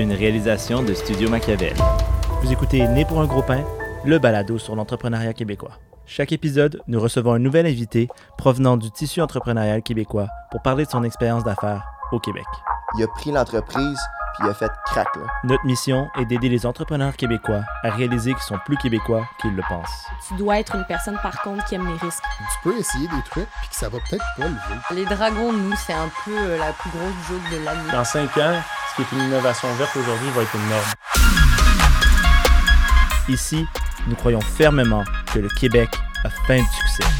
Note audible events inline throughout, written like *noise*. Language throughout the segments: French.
une réalisation de Studio Machiavel. Vous écoutez Né pour un gros pain, le balado sur l'entrepreneuriat québécois. Chaque épisode, nous recevons un nouvel invité provenant du tissu entrepreneurial québécois pour parler de son expérience d'affaires au Québec. Il a pris l'entreprise a fait crack. Là. Notre mission est d'aider les entrepreneurs québécois à réaliser qu'ils sont plus québécois qu'ils le pensent. Tu dois être une personne, par contre, qui aime les risques. Tu peux essayer des trucs puis que ça va peut-être pas lever. Les dragons, nous, c'est un peu euh, la plus grosse joke de l'année. Dans cinq ans, ce qui est une innovation verte aujourd'hui va être une norme. Ici, nous croyons fermement que le Québec a faim de succès.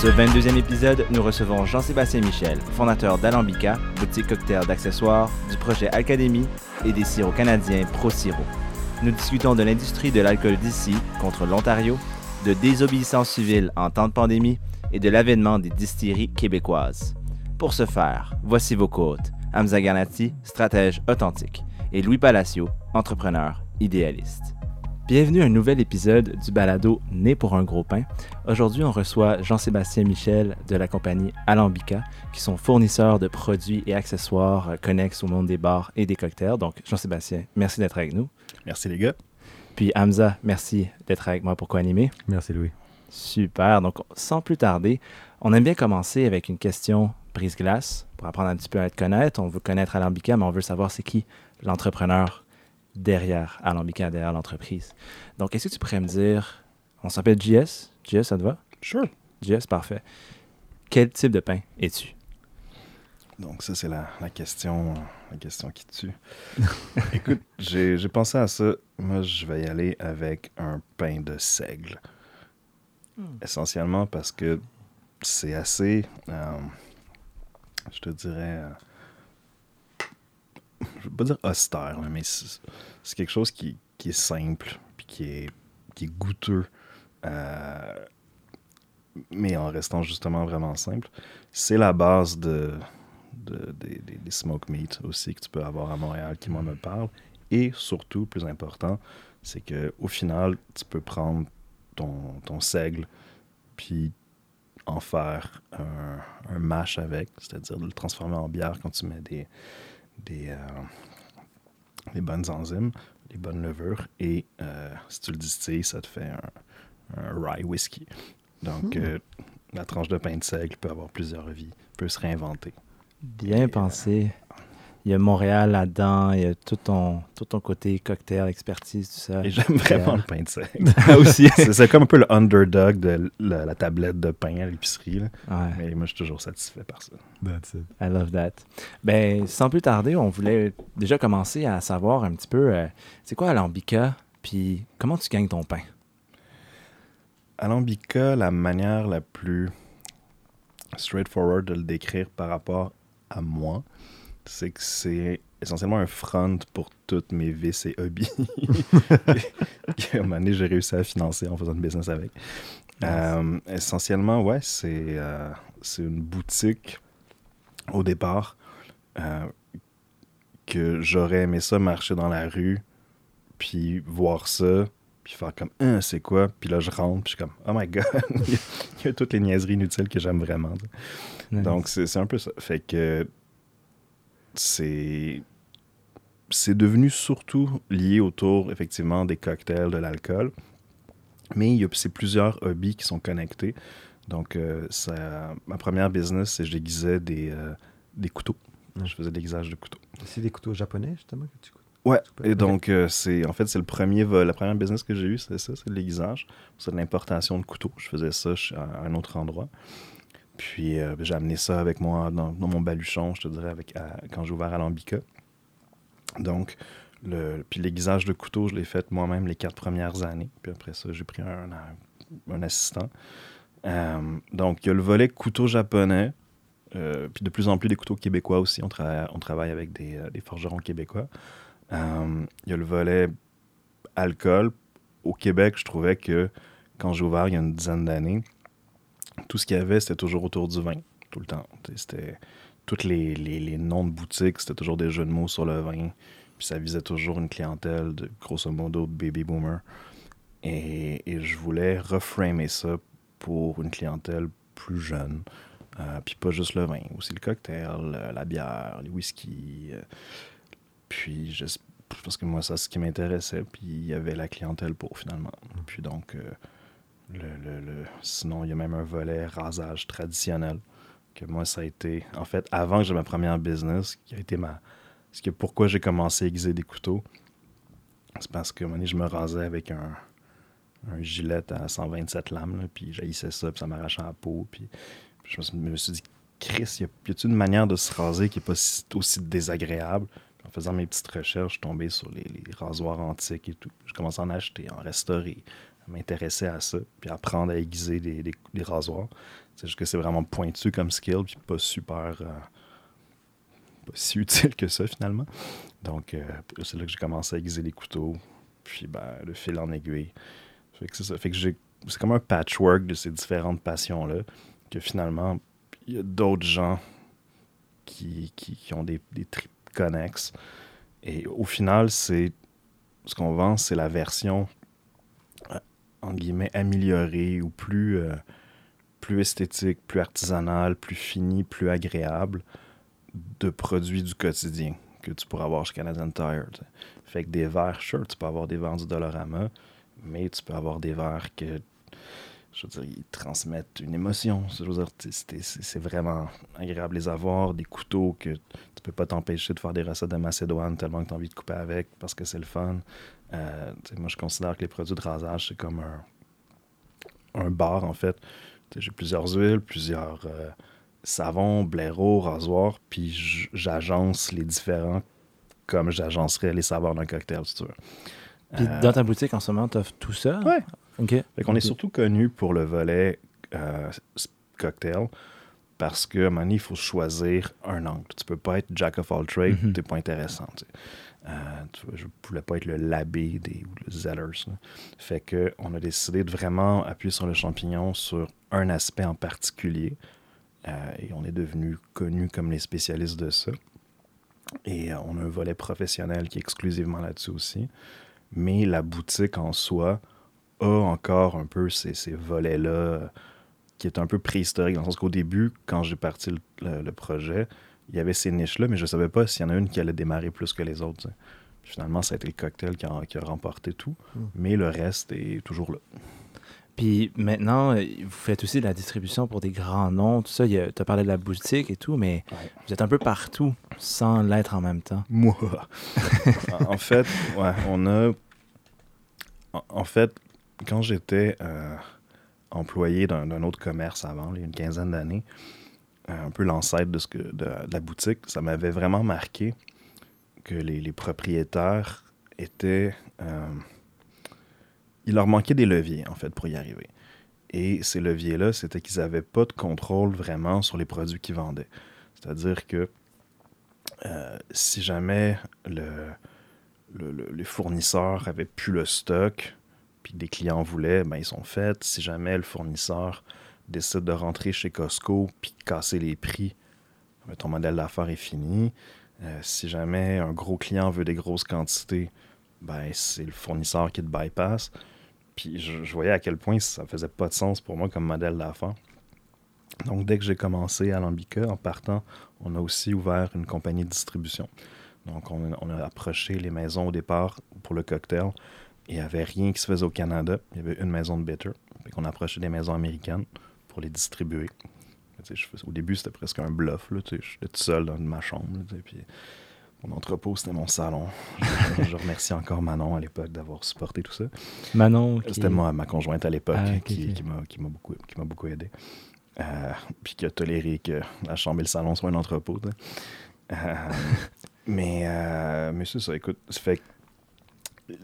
Ce 22e épisode, nous recevons Jean-Sébastien Michel, fondateur d'Alambica, boutique cocktail d'accessoires, du projet Alcadémie et des sirops canadiens Pro Siro. Nous discutons de l'industrie de l'alcool d'ici contre l'Ontario, de désobéissance civile en temps de pandémie et de l'avènement des distilleries québécoises. Pour ce faire, voici vos côtes. Hamza Garnati, stratège authentique, et Louis Palacio, entrepreneur idéaliste. Bienvenue à un nouvel épisode du balado Né pour un gros pain. Aujourd'hui, on reçoit Jean-Sébastien Michel de la compagnie Alambica, qui sont fournisseurs de produits et accessoires connexes au monde des bars et des cocktails. Donc, Jean-Sébastien, merci d'être avec nous. Merci les gars. Puis Hamza, merci d'être avec moi pour co-animer. Merci Louis. Super. Donc, sans plus tarder, on aime bien commencer avec une question brise-glace pour apprendre un petit peu à te connaître. On veut connaître Alambica, mais on veut savoir c'est qui l'entrepreneur derrière Alambica, derrière l'entreprise. Donc, est-ce que tu pourrais me dire, on s'appelle JS? JS, ça te va? Sure. JS, parfait. Quel type de pain es-tu? Donc, ça, c'est la, la, question, la question qui tue. *laughs* Écoute, j'ai pensé à ça. Moi, je vais y aller avec un pain de seigle. Hmm. Essentiellement parce que c'est assez, euh, je te dirais, euh, je veux pas dire austère, mais c'est quelque chose qui, est simple, puis qui est, qui est goûteux, euh, mais en restant justement vraiment simple. C'est la base de, de, des, des smoke aussi que tu peux avoir à Montréal qui, moi, me parle. Et surtout, plus important, c'est qu'au final, tu peux prendre ton, ton seigle, puis en faire un, un mash avec, c'est-à-dire de le transformer en bière quand tu mets des, des, euh, les bonnes enzymes, les bonnes levures, et euh, si tu le distilles, ça te fait un, un rye whisky. Donc, Hmm. euh, la tranche de pain de seigle peut avoir plusieurs vies, peut se réinventer. Bien Et, pensé. Il y a Montréal là-dedans, il y a tout ton, tout ton côté cocktail, expertise, tout ça. Et j'aime vraiment le pain de seigle. *laughs* aussi. *laughs* c'est c'est comme un peu le underdog de la, la tablette de pain à l'épicerie. là. Ouais. Mais moi, je suis toujours satisfait par ça. That's it. I love that. Ben, sans plus tarder, on voulait déjà commencer à savoir un petit peu, euh, c'est quoi Alambica, puis comment tu gagnes ton pain? Alambica, la manière la plus straightforward de le décrire par rapport à moi, c'est que c'est essentiellement un front pour toutes mes vices et hobbies. *laughs* *laughs* que, à un moment donné, j'ai réussi à financer en faisant une business avec. Euh, essentiellement, ouais, c'est euh, une boutique au départ euh, que j'aurais aimé ça marcher dans la rue, puis voir ça, puis faire comme Hein, c'est quoi? Puis là je rentre puis je suis comme oh my *laughs* god il, y a, il y a toutes les niaiseries inutiles que j'aime vraiment. Nice. donc c'est c'est un peu ça fait que c'est c'est devenu surtout lié autour effectivement des cocktails de l'alcool mais il y a c'est plusieurs hobbies qui sont connectés donc euh, ça, ma première business c'est je déguisais des euh, des couteaux je faisais de l'aiguisage de couteaux C'est des couteaux japonais, justement, que tu coupes. Ouais, et donc euh, c'est en fait c'est le premier vol, la première business que j'ai eu, c'est ça, c'est l'aiguisage, c'est de l'importation de couteaux. Je faisais ça à un autre endroit. Puis euh, j'ai amené ça avec moi dans, mon baluchon, je te dirais, quand j'ai ouvert Alambica. Donc, le, puis l'aiguisage de couteaux, je l'ai fait moi-même les quatre premières années. Puis après ça, j'ai pris un, assistant. Euh, donc, il y a le volet couteau japonais, euh, puis de plus en plus des couteaux québécois aussi. On, travaille on travaille avec des, des forgerons québécois. Il y a le volet alcool. Au Québec, je trouvais que quand j'ai ouvert il y a une dizaine d'années, tout ce qu'il y avait, c'était toujours autour du vin, tout le temps. C'était tous les, les- les noms de boutiques, c'était toujours des jeux de mots sur le vin. Puis ça visait toujours une clientèle de grosso modo baby boomer. Et, et je voulais reframer ça pour une clientèle plus jeune. Euh, puis pas juste le vin, aussi le cocktail, euh, la bière, les whisky. euh, puis je, parce que moi, ça, c'est ce qui m'intéressait. Puis il y avait la clientèle pour finalement. Puis donc, le, le- le- sinon, il y a même un volet rasage traditionnel. Que moi, ça a été. En fait, avant que j'ai ma première business, qui a été ma. Ce que pourquoi j'ai commencé à aiguiser des couteaux, c'est parce que un moment donné, je me rasais avec un, gilet à 127 lames, là, puis j'haïssais ça, puis ça m'arrachait la peau. Puis, puis je me suis, dit, Chris, y a-t-il une manière de se raser qui n'est pas si- aussi désagréable? En faisant mes petites recherches, je suis tombé sur les, rasoirs antiques et tout. Je commençais à en acheter, en restaurer, m'intéresser à ça, puis apprendre à aiguiser des, des- rasoirs. C'est juste que c'est vraiment pointu comme skill, puis pas super. euh, pas si *laughs* utile que ça finalement. Donc, euh, c'est là que j'ai commencé à aiguiser les couteaux, puis ben, le fil en aiguille. Fait que c'est ça. Fait que. C'est comme un patchwork de ces différentes passions-là, que finalement, il y a d'autres gens qui, qui, qui ont des, des tripes connexes. Et au final, c'est. Ce qu'on vend, c'est la version, entre guillemets, améliorée ou plus. euh, plus esthétique, plus artisanale, plus finie, plus agréable de produits du quotidien que tu pourras avoir chez Canadian Tire. Fait que des verres, sure, tu peux avoir des verres du Dollarama, mais tu peux avoir des verres que, je veux dire, ils transmettent une émotion. C'est vraiment agréable les avoir. Des couteaux que tu peux pas t'empêcher de faire des recettes de Macédoine tellement que tu as envie de couper avec parce que c'est le fun. Euh, tu moi, je considère que les produits de rasage, c'est comme un, un bar, en fait. Tu J'ai plusieurs huiles, plusieurs euh, savons, blaireaux, rasoirs, puis j'agence les différents comme j'agencerais les saveurs d'un cocktail, si tu veux. Puis Euh, dans ta boutique en ce moment, t'offres tout ça? Ouais. OK. Fait qu'on est surtout connu pour le volet cocktail parce que à un moment donné, il faut choisir un angle. Tu peux pas être jack of all trades, Mhm. t'es pas intéressant. tu. Euh, je voulais pas être le labé des, ou le Zellers. Fait que on a décidé de vraiment appuyer sur le champignon sur un aspect en particulier. Euh, et on est devenu connu comme les spécialistes de ça. Et euh, on a un volet professionnel qui est exclusivement là-dessus aussi. Mais la boutique en soi a encore un peu ces, ces volets-là qui est un peu préhistorique, dans le sens qu'au début, quand j'ai parti le projet, il y avait ces niches-là, mais je ne savais pas s'il y en a une qui allait démarrer plus que les autres. Finalement, ça a été le cocktail qui a, qui a remporté tout, Mm. mais le reste est toujours là. Puis maintenant, euh, vous faites aussi de la distribution pour des grands noms, tout ça. Tu as parlé de la boutique et tout, mais Ouais. vous êtes un peu partout sans l'être en même temps. Moi. en fait, ouais, on a. En, fait, quand j'étais euh, employé d'un d'un autre commerce avant, il y a une quinzaine d'années, un peu l'ancêtre de, la boutique, ça m'avait vraiment marqué que les, propriétaires étaient. euh, il leur manquait des leviers, en fait, pour y arriver. Et ces leviers-là, c'était qu'ils n'avaient pas de contrôle vraiment sur les produits qu'ils vendaient. C'est-à-dire que euh, si jamais le, le- le- les fournisseurs plus le stock, puis des clients voulaient, ben ils sont faits. Si jamais le fournisseur décide de rentrer chez Costco puis casser les prix, ton modèle d'affaires est fini. Euh, si jamais un gros client veut des grosses quantités, ben c'est le fournisseur qui te bypass. Puis je, voyais à quel point ça faisait pas de sens pour moi comme modèle d'affaires. Donc dès que j'ai commencé à Lambica, en partant, on a aussi ouvert une compagnie de distribution. Donc, on, a approché les maisons au départ pour le cocktail. Il n'y avait rien qui se faisait au Canada. Il y avait une maison de bitter. Fait qu'on a approché des maisons américaines pour les distribuer. Je au début, c'était presque un bluff. J'étais tout seul dans ma chambre. là, puis mon entrepôt, c'était mon salon. Je, je remercie encore Manon à l'époque d'avoir supporté tout ça. Manon, qui- C'était ma conjointe à l'époque Ah, qui, m'a- beaucoup, aidé. Euh, puis qui a toléré que la chambre et le salon soient un entrepôt. Euh, mais euh, mais c'est ça, écoute, ça fait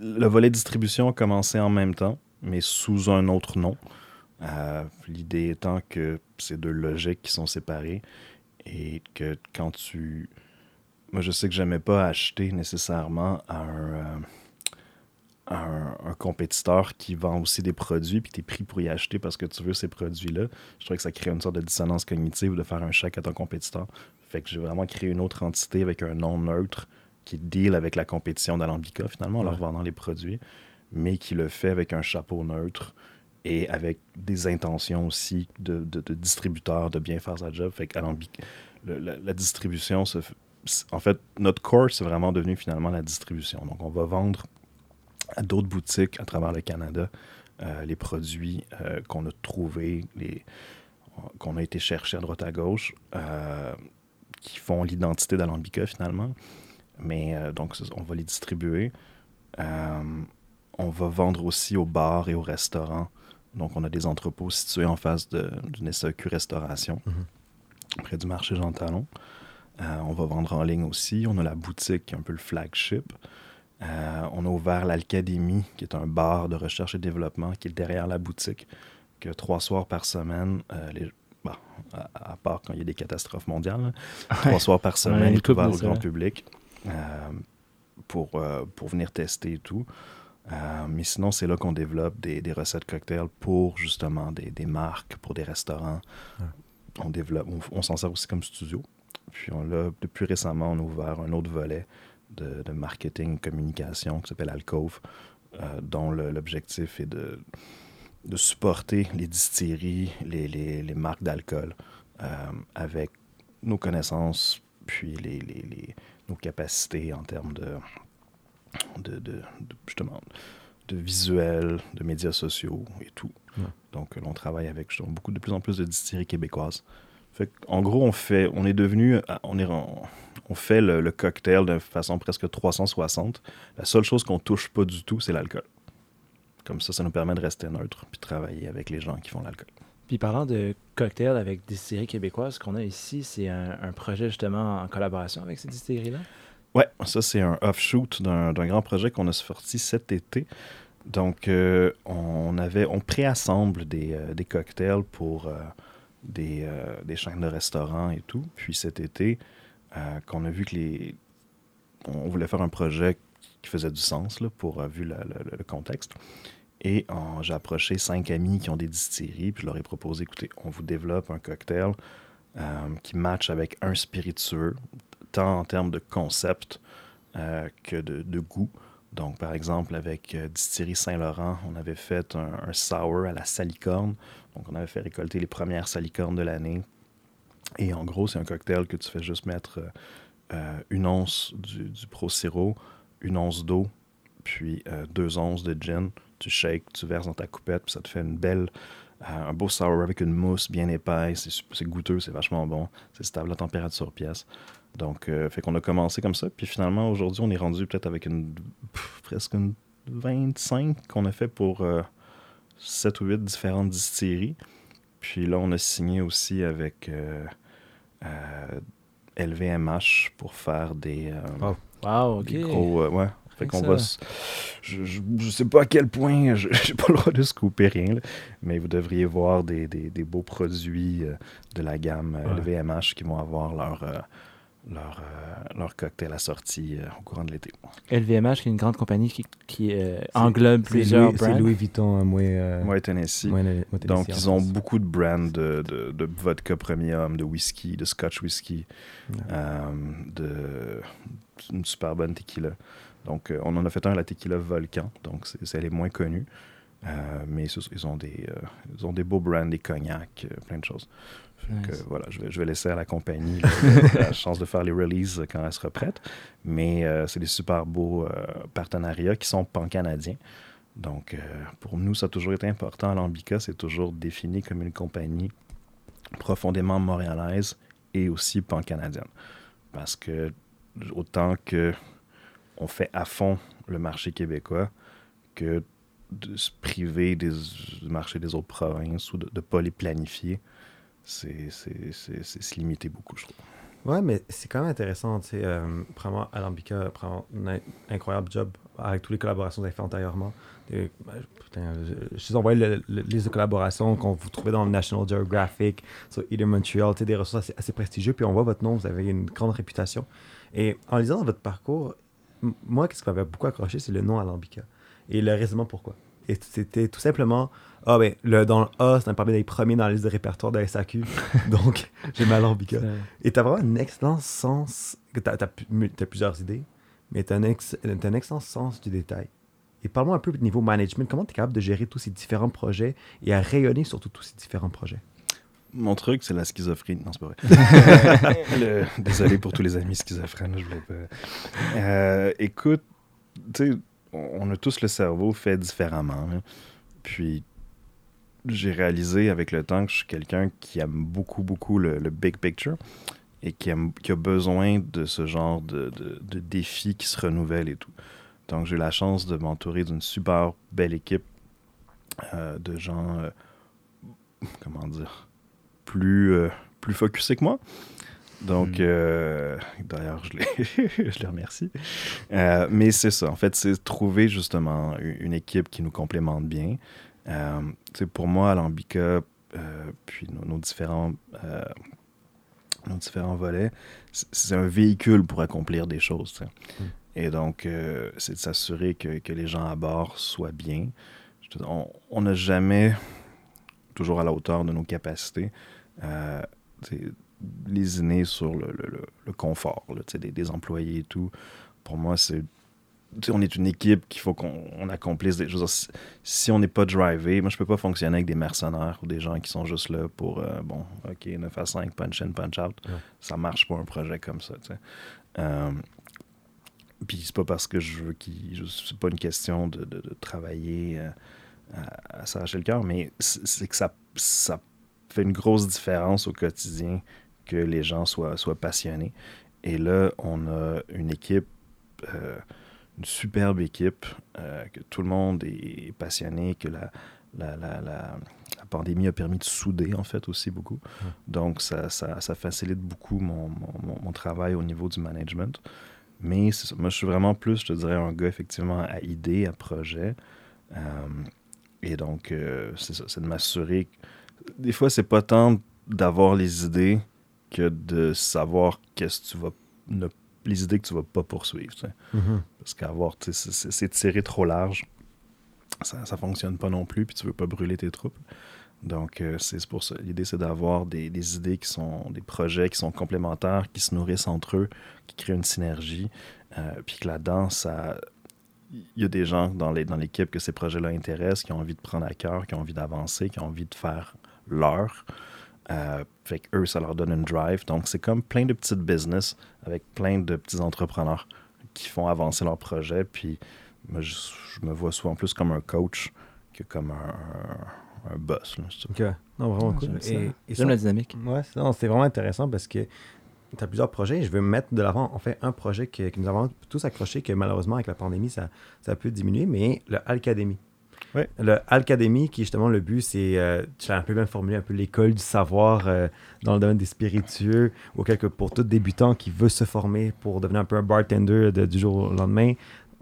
le volet distribution a commencé en même temps, mais sous un autre nom. Euh, L'idée étant que c'est deux logiques qui sont séparées et que quand tu... Moi, je sais que j'aimais pas acheter nécessairement à un, euh, à un, un compétiteur qui vend aussi des produits puis tu es pris pour y acheter parce que tu veux ces produits-là. Je trouvais que ça crée une sorte de dissonance cognitive de faire un chèque à ton compétiteur. Fait que j'ai vraiment créé une autre entité avec un nom neutre qui deal avec la compétition d'Alambica finalement en leur vendant les produits, mais qui le fait avec un chapeau neutre et avec des intentions aussi de, de, de distributeur de bien faire sa job. Fait le- la, distribution, se en fait, notre core, c'est vraiment devenu finalement la distribution. Donc, on va vendre à d'autres boutiques à travers le Canada euh, les produits euh, qu'on a trouvés, les, qu'on a été chercher à droite à gauche, euh, qui font l'identité d'Alambica finalement. Mais donc, on va les distribuer. On va vendre aussi aux bars et aux restaurants. Donc, on a des entrepôts situés en face d'une SAQ Restauration, près du marché Jean Talon. Euh, on va vendre en ligne aussi. On a la boutique, qui est un peu le flagship. Euh, on a ouvert l'Alcadémie, qui est un bar de recherche et développement, qui est derrière la boutique, que trois soirs par semaine, euh, les, bon, à, à part quand il y a des catastrophes mondiales, là, trois soirs par Ouais, semaine, une il est ouvert au grand public pour, pour venir tester et tout. Euh, mais sinon, c'est là qu'on développe des, des recettes cocktails pour justement des, des marques, pour des restaurants. On développe, on, on s'en sert aussi comme studio. Puis on l'a, depuis récemment, on a ouvert un autre volet de, de marketing communication qui s'appelle Alcove, euh, dont l'objectif est de, de supporter les distilleries, les, les- les marques d'alcool euh, avec nos connaissances, puis les- les- nos capacités en termes de, de, de- de- justement de visuel, de médias sociaux et tout. Ouais. Donc, euh, on travaille avec justement, beaucoup de plus en plus de distilleries québécoises. Fait en gros, on fait, on est devenu, euh, on est, on fait le, le cocktail de façon presque 360. La seule chose qu'on touche pas du tout, c'est l'alcool. Comme ça, ça nous permet de rester neutre puis de travailler avec les gens qui font l'alcool. Puis parlant de cocktails avec distilleries québécoises, ce qu'on a ici, c'est un, un projet justement en collaboration avec ces distilleries-là? Ouais, ça c'est un offshoot d'un grand projet qu'on a sorti cet été. Donc, euh, on avait, on préassemble des, euh, des cocktails pour euh, des, des chaînes de restaurants et tout. Puis cet été, qu'on a vu que les, on voulait faire un projet qui faisait du sens là, pour vu le, contexte. Et j'ai approché cinq amis qui ont des distilleries, puis je leur ai proposé, écoutez, on vous développe un cocktail qui match avec un spiritueux, tant en termes de concept euh, que de, goût. Donc, par exemple, avec euh, Distillerie Saint-Laurent, on avait fait un, sour à la salicorne. Donc, on avait fait récolter les premières salicornes de l'année. Et en gros, c'est un cocktail que tu fais juste mettre euh, euh, une once du, du Pro Siro, une once d'eau, puis deux onces de gin. Tu shakes, tu verses dans ta coupette, puis ça te fait une belle, un beau sour avec une mousse bien épaisse. C'est goûteux, c'est vachement bon. C'est stable à température pièce. Donc, euh, fait qu'on a commencé comme ça. Puis finalement, aujourd'hui, on est rendu peut-être avec une pff, presque une 25 qu'on a fait pour euh, 7 ou 8 différentes distilleries. Puis là, on a signé aussi avec euh, euh, LVMH pour faire des, euh, Wow. Wow, ok. des gros. euh, ouais. Fait qu'on va. Je, je, je sais pas à quel point, je *laughs* j'ai pas le droit de scooper rien, là, mais vous devriez voir des, des, des beaux produits euh, de la gamme euh, Ouais. LVMH qui vont avoir leur, euh, leur, euh, leur cocktail assorti euh, au courant de l'été. LVMH, qui est une grande compagnie qui, qui euh, englobe C'est plusieurs Louis, c'est brands. Louis Vuitton, euh, moi. euh, Tennessee. moi, moi, Tennessee, Donc, ils ont beaucoup de brands de, de, de vodka premium, de whisky, de scotch whisky, Ouais. euh, de une super bonne tequila. Donc, euh, on en a fait un à la tequila Volcan, donc c'est c'est les moins connus. Euh, mais ils ont, des, euh, ils ont des beaux brands, des cognacs, euh, plein de choses. Voilà, je vais, je vais laisser à la compagnie là, *laughs* la chance de faire les releases quand elle sera prête. Mais euh, c'est des super beaux euh, partenariats qui sont pan-canadiens. Donc, pour nous, ça a toujours été important. L'Ambica, c'est toujours défini comme une compagnie profondément montréalaise et aussi pan-canadienne. Parce que autant que on fait à fond le marché québécois que de se priver des, du marché des autres provinces ou de ne pas les planifier, c'est se limiter beaucoup, je trouve. Ouais, mais c'est quand même intéressant, tu sais. Euh, vraiment, Alambica prend un in- incroyable job avec toutes les collaborations que vous avez fait antérieurement. Et, ben, putain, je, je vous envoie le, le- de collaborations qu'on vous trouvez dans le National Geographic, sur Eater Montreal, tu sais, des ressources assez, prestigieuses. Puis on voit votre nom, vous avez une grande réputation. Et en lisant votre parcours, moi, qu'est-ce qui m'avait beaucoup accroché, c'est le nom Alambica. Et le raisonnement pourquoi. Et c'était tout simplement, ah ben, le, dans le A, c'est un parmi des premiers dans la liste de répertoire de la SAQ. *laughs* donc, j'ai mal Alambica. Euh, Et t'as vraiment un excellent sens. T'as as, plusieurs idées, mais t'as un, ex- t'as un excellent sens du détail. Et parle-moi un peu du niveau management. Comment tu es capable de gérer tous ces différents projets et à rayonner sur tous ces différents projets? Mon truc, c'est la schizophrénie. Non, c'est pas vrai. *laughs* Le- Désolé pour tous les amis schizophrènes. Je voulais pas. Euh, écoute, tu sais, on a tous le cerveau fait différemment. Puis, j'ai réalisé avec le temps que je suis quelqu'un qui aime beaucoup, beaucoup le, big picture et qui, a besoin de ce genre de, de, défis qui se renouvellent et tout. Donc, j'ai la chance de m'entourer d'une super belle équipe euh, de gens, euh, comment dire, plus, euh, plus focusés que moi. Donc, Mm. euh, d'ailleurs, je les, *laughs* je les remercie. Euh, mais c'est ça, en fait, c'est trouver justement une équipe qui nous complémente bien. Euh, pour moi, Alambica, euh, puis nos, nos différents, nos différents volets, c'est un véhicule pour accomplir des choses. tu sais. Mm. Et donc, c'est de s'assurer que, que les gens à bord soient bien. On n'a jamais, toujours à la hauteur de nos capacités, lésiner sur le, le- le- confort là, des, des employés et tout. Pour moi, c'est. On est une équipe qu'il faut qu'on on accomplisse des choses. Si, on n'est pas drivé, moi, je peux pas fonctionner avec des mercenaires ou des gens qui sont juste là pour, euh, bon, OK, 9 à 5, punch in, punch out. Ouais. Ça marche pas un projet comme ça. Euh, puis c'est pas parce que je veux qu'il. je- C'est pas une question de, de- de travailler euh, à, à s'arracher le cœur, mais c'est c'est que ça, ça fait une grosse différence au quotidien que les gens soient, soient passionnés. Et là, on a une équipe, euh, une superbe équipe, euh, que tout le monde est passionné, que la, la, la, la- pandémie a permis de souder, en fait, aussi beaucoup. Donc, ça, ça, ça facilite beaucoup mon, mon, travail au niveau du management. Mais moi, je suis vraiment plus, je te dirais, un gars, effectivement, à idées, à projets. Euh, et donc, euh, c'est ça, c'est de m'assurer. Des fois, c'est pas tant d'avoir les idées que de savoir qu'est-ce que tu vas. ne- les idées que tu vas pas poursuivre. Mhm. Parce qu'avoir, c'est- tirer trop large, ça, ça fonctionne pas non plus, puis tu veux pas brûler tes troupes. Donc, euh, c'est pour ça. L'idée, c'est d'avoir des, des idées qui sont, des projets qui sont complémentaires, qui se nourrissent entre eux, qui créent une synergie, euh, puis que là-dedans, ça. Il y a des gens dans les- dans l'équipe que ces projets-là intéressent, qui ont envie de prendre à cœur, qui ont envie d'avancer, qui ont envie de faire leur. Euh, fait que eux, ça leur donne une drive. Donc, c'est comme plein de petites business avec plein de petits entrepreneurs qui font avancer leur projet. Puis, moi, je, je me vois souvent plus comme un coach que comme un, un- un boss. là. Ok. Non, vraiment Ah, cool. j'aime ça. Et, et J'aime ça- la dynamique. Ouais, c'est- non, c'est vraiment intéressant parce que tu as plusieurs projets. Je veux mettre de l'avant, en fait, un projet que, que nous avons tous accroché, que malheureusement, avec la pandémie, ça, ça a pu diminuer, mais le Alcadémie. Ouais. Le Alcadémie, qui justement, le but, c'est, euh, tu l'as un peu bien formulé, un peu l'école du savoir euh, dans le domaine des spiritueux, ou quelque pour tout débutant qui veut se former pour devenir un peu un bartender de- du jour au lendemain.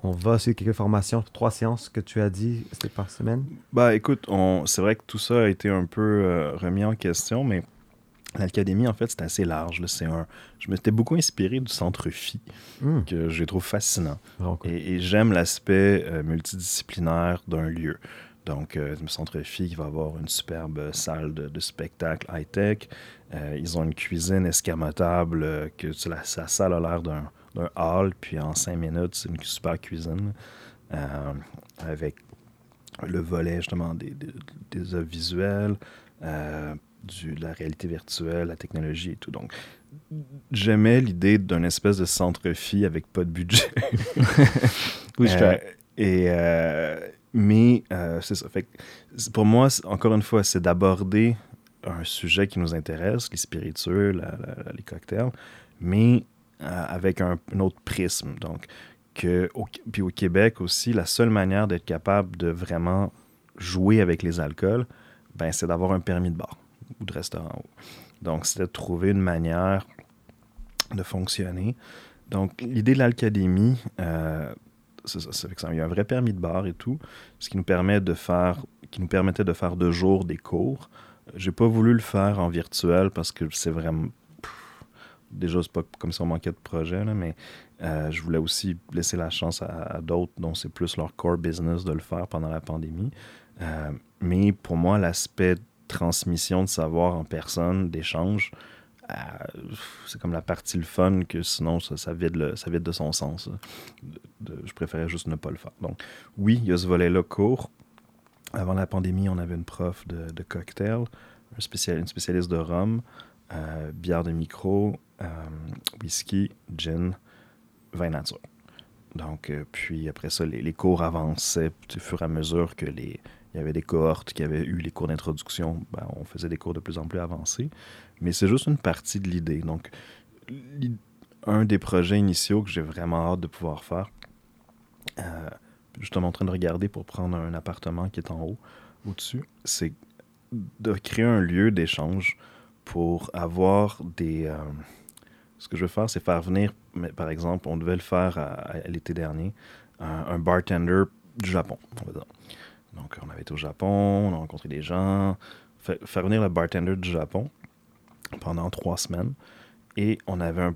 On va suivre quelques formations, trois séances que tu as dit, c'était par semaine? Bah écoute, on, c'est vrai que tout ça a été un peu euh, remis en question, mais l'académie, en fait, c'est assez large. là. C'est un, je m'étais beaucoup inspiré du centre phi, Hum, que je trouve fascinant. cool. Et, et j'aime l'aspect euh, multidisciplinaire d'un lieu. Donc, euh, le centre phi qui va avoir une superbe salle de, de spectacle high-tech. Euh, ils ont une cuisine escamotable, euh, que la, sa salle a l'air d'un, hall, puis en cinq minutes, c'est une super cuisine euh, avec le volet justement des, des, des œuvres visuelles, euh, du, de la réalité virtuelle, la technologie et tout. Donc, j'aimais l'idée d'un espèce de centre phi avec pas de budget. *laughs* Oui, je Euh, et euh, mais euh, c'est ça. Fait que pour moi, encore une fois, c'est d'aborder un sujet qui nous intéresse, les spiritueux, la- la- les cocktails, mais euh, avec un, un autre prisme. Donc, que au, puis au Québec aussi, la seule manière d'être capable de vraiment jouer avec les alcools, ben, c'est d'avoir un permis de bar ou de restaurant. Donc, c'était de trouver une manière de fonctionner. Donc, l'idée de l'Alcadémie, euh, c'est ça, ça ça- il y a un vrai permis de bar et tout, ce qui nous permet de faire, qui nous permettait de faire deux jours des cours. J'ai pas voulu le faire en virtuel parce que c'est vraiment pff, déjà c'est pas comme si on manquait de projet, là, mais euh, je voulais aussi laisser la chance à, à d'autres dont c'est plus leur core business de le faire pendant la pandémie. Euh, mais pour moi, l'aspect transmission de savoir en personne, d'échange, c'est comme la partie le fun que sinon ça, vide, le, ça vide de son sens. De, je préférais juste ne pas le faire. Donc, oui, il y a ce volet-là court. Avant la pandémie, on avait une prof de, de cocktail, une spécialiste de rhum, euh, bière de micro, euh, whisky, gin, vin nature. Donc, euh, puis après ça, les, cours avançaient au fur et à mesure que les, il y avait des cohortes qui avaient eu les cours d'introduction. Ben, on faisait des cours de plus en plus avancés. Mais c'est juste une partie de l'idée. Donc, un des projets initiaux que j'ai vraiment hâte de pouvoir faire, euh, justement en train de regarder pour prendre un appartement qui est en haut, au-dessus, c'est de créer un lieu d'échange pour avoir des... Euh, ce que je veux faire, c'est faire venir, par exemple, on devait le faire à, l'été dernier, un, bartender du Japon, on va. Donc, on avait été au Japon, on a rencontré des gens, faire venir le bartender du Japon pendant trois semaines. Et on avait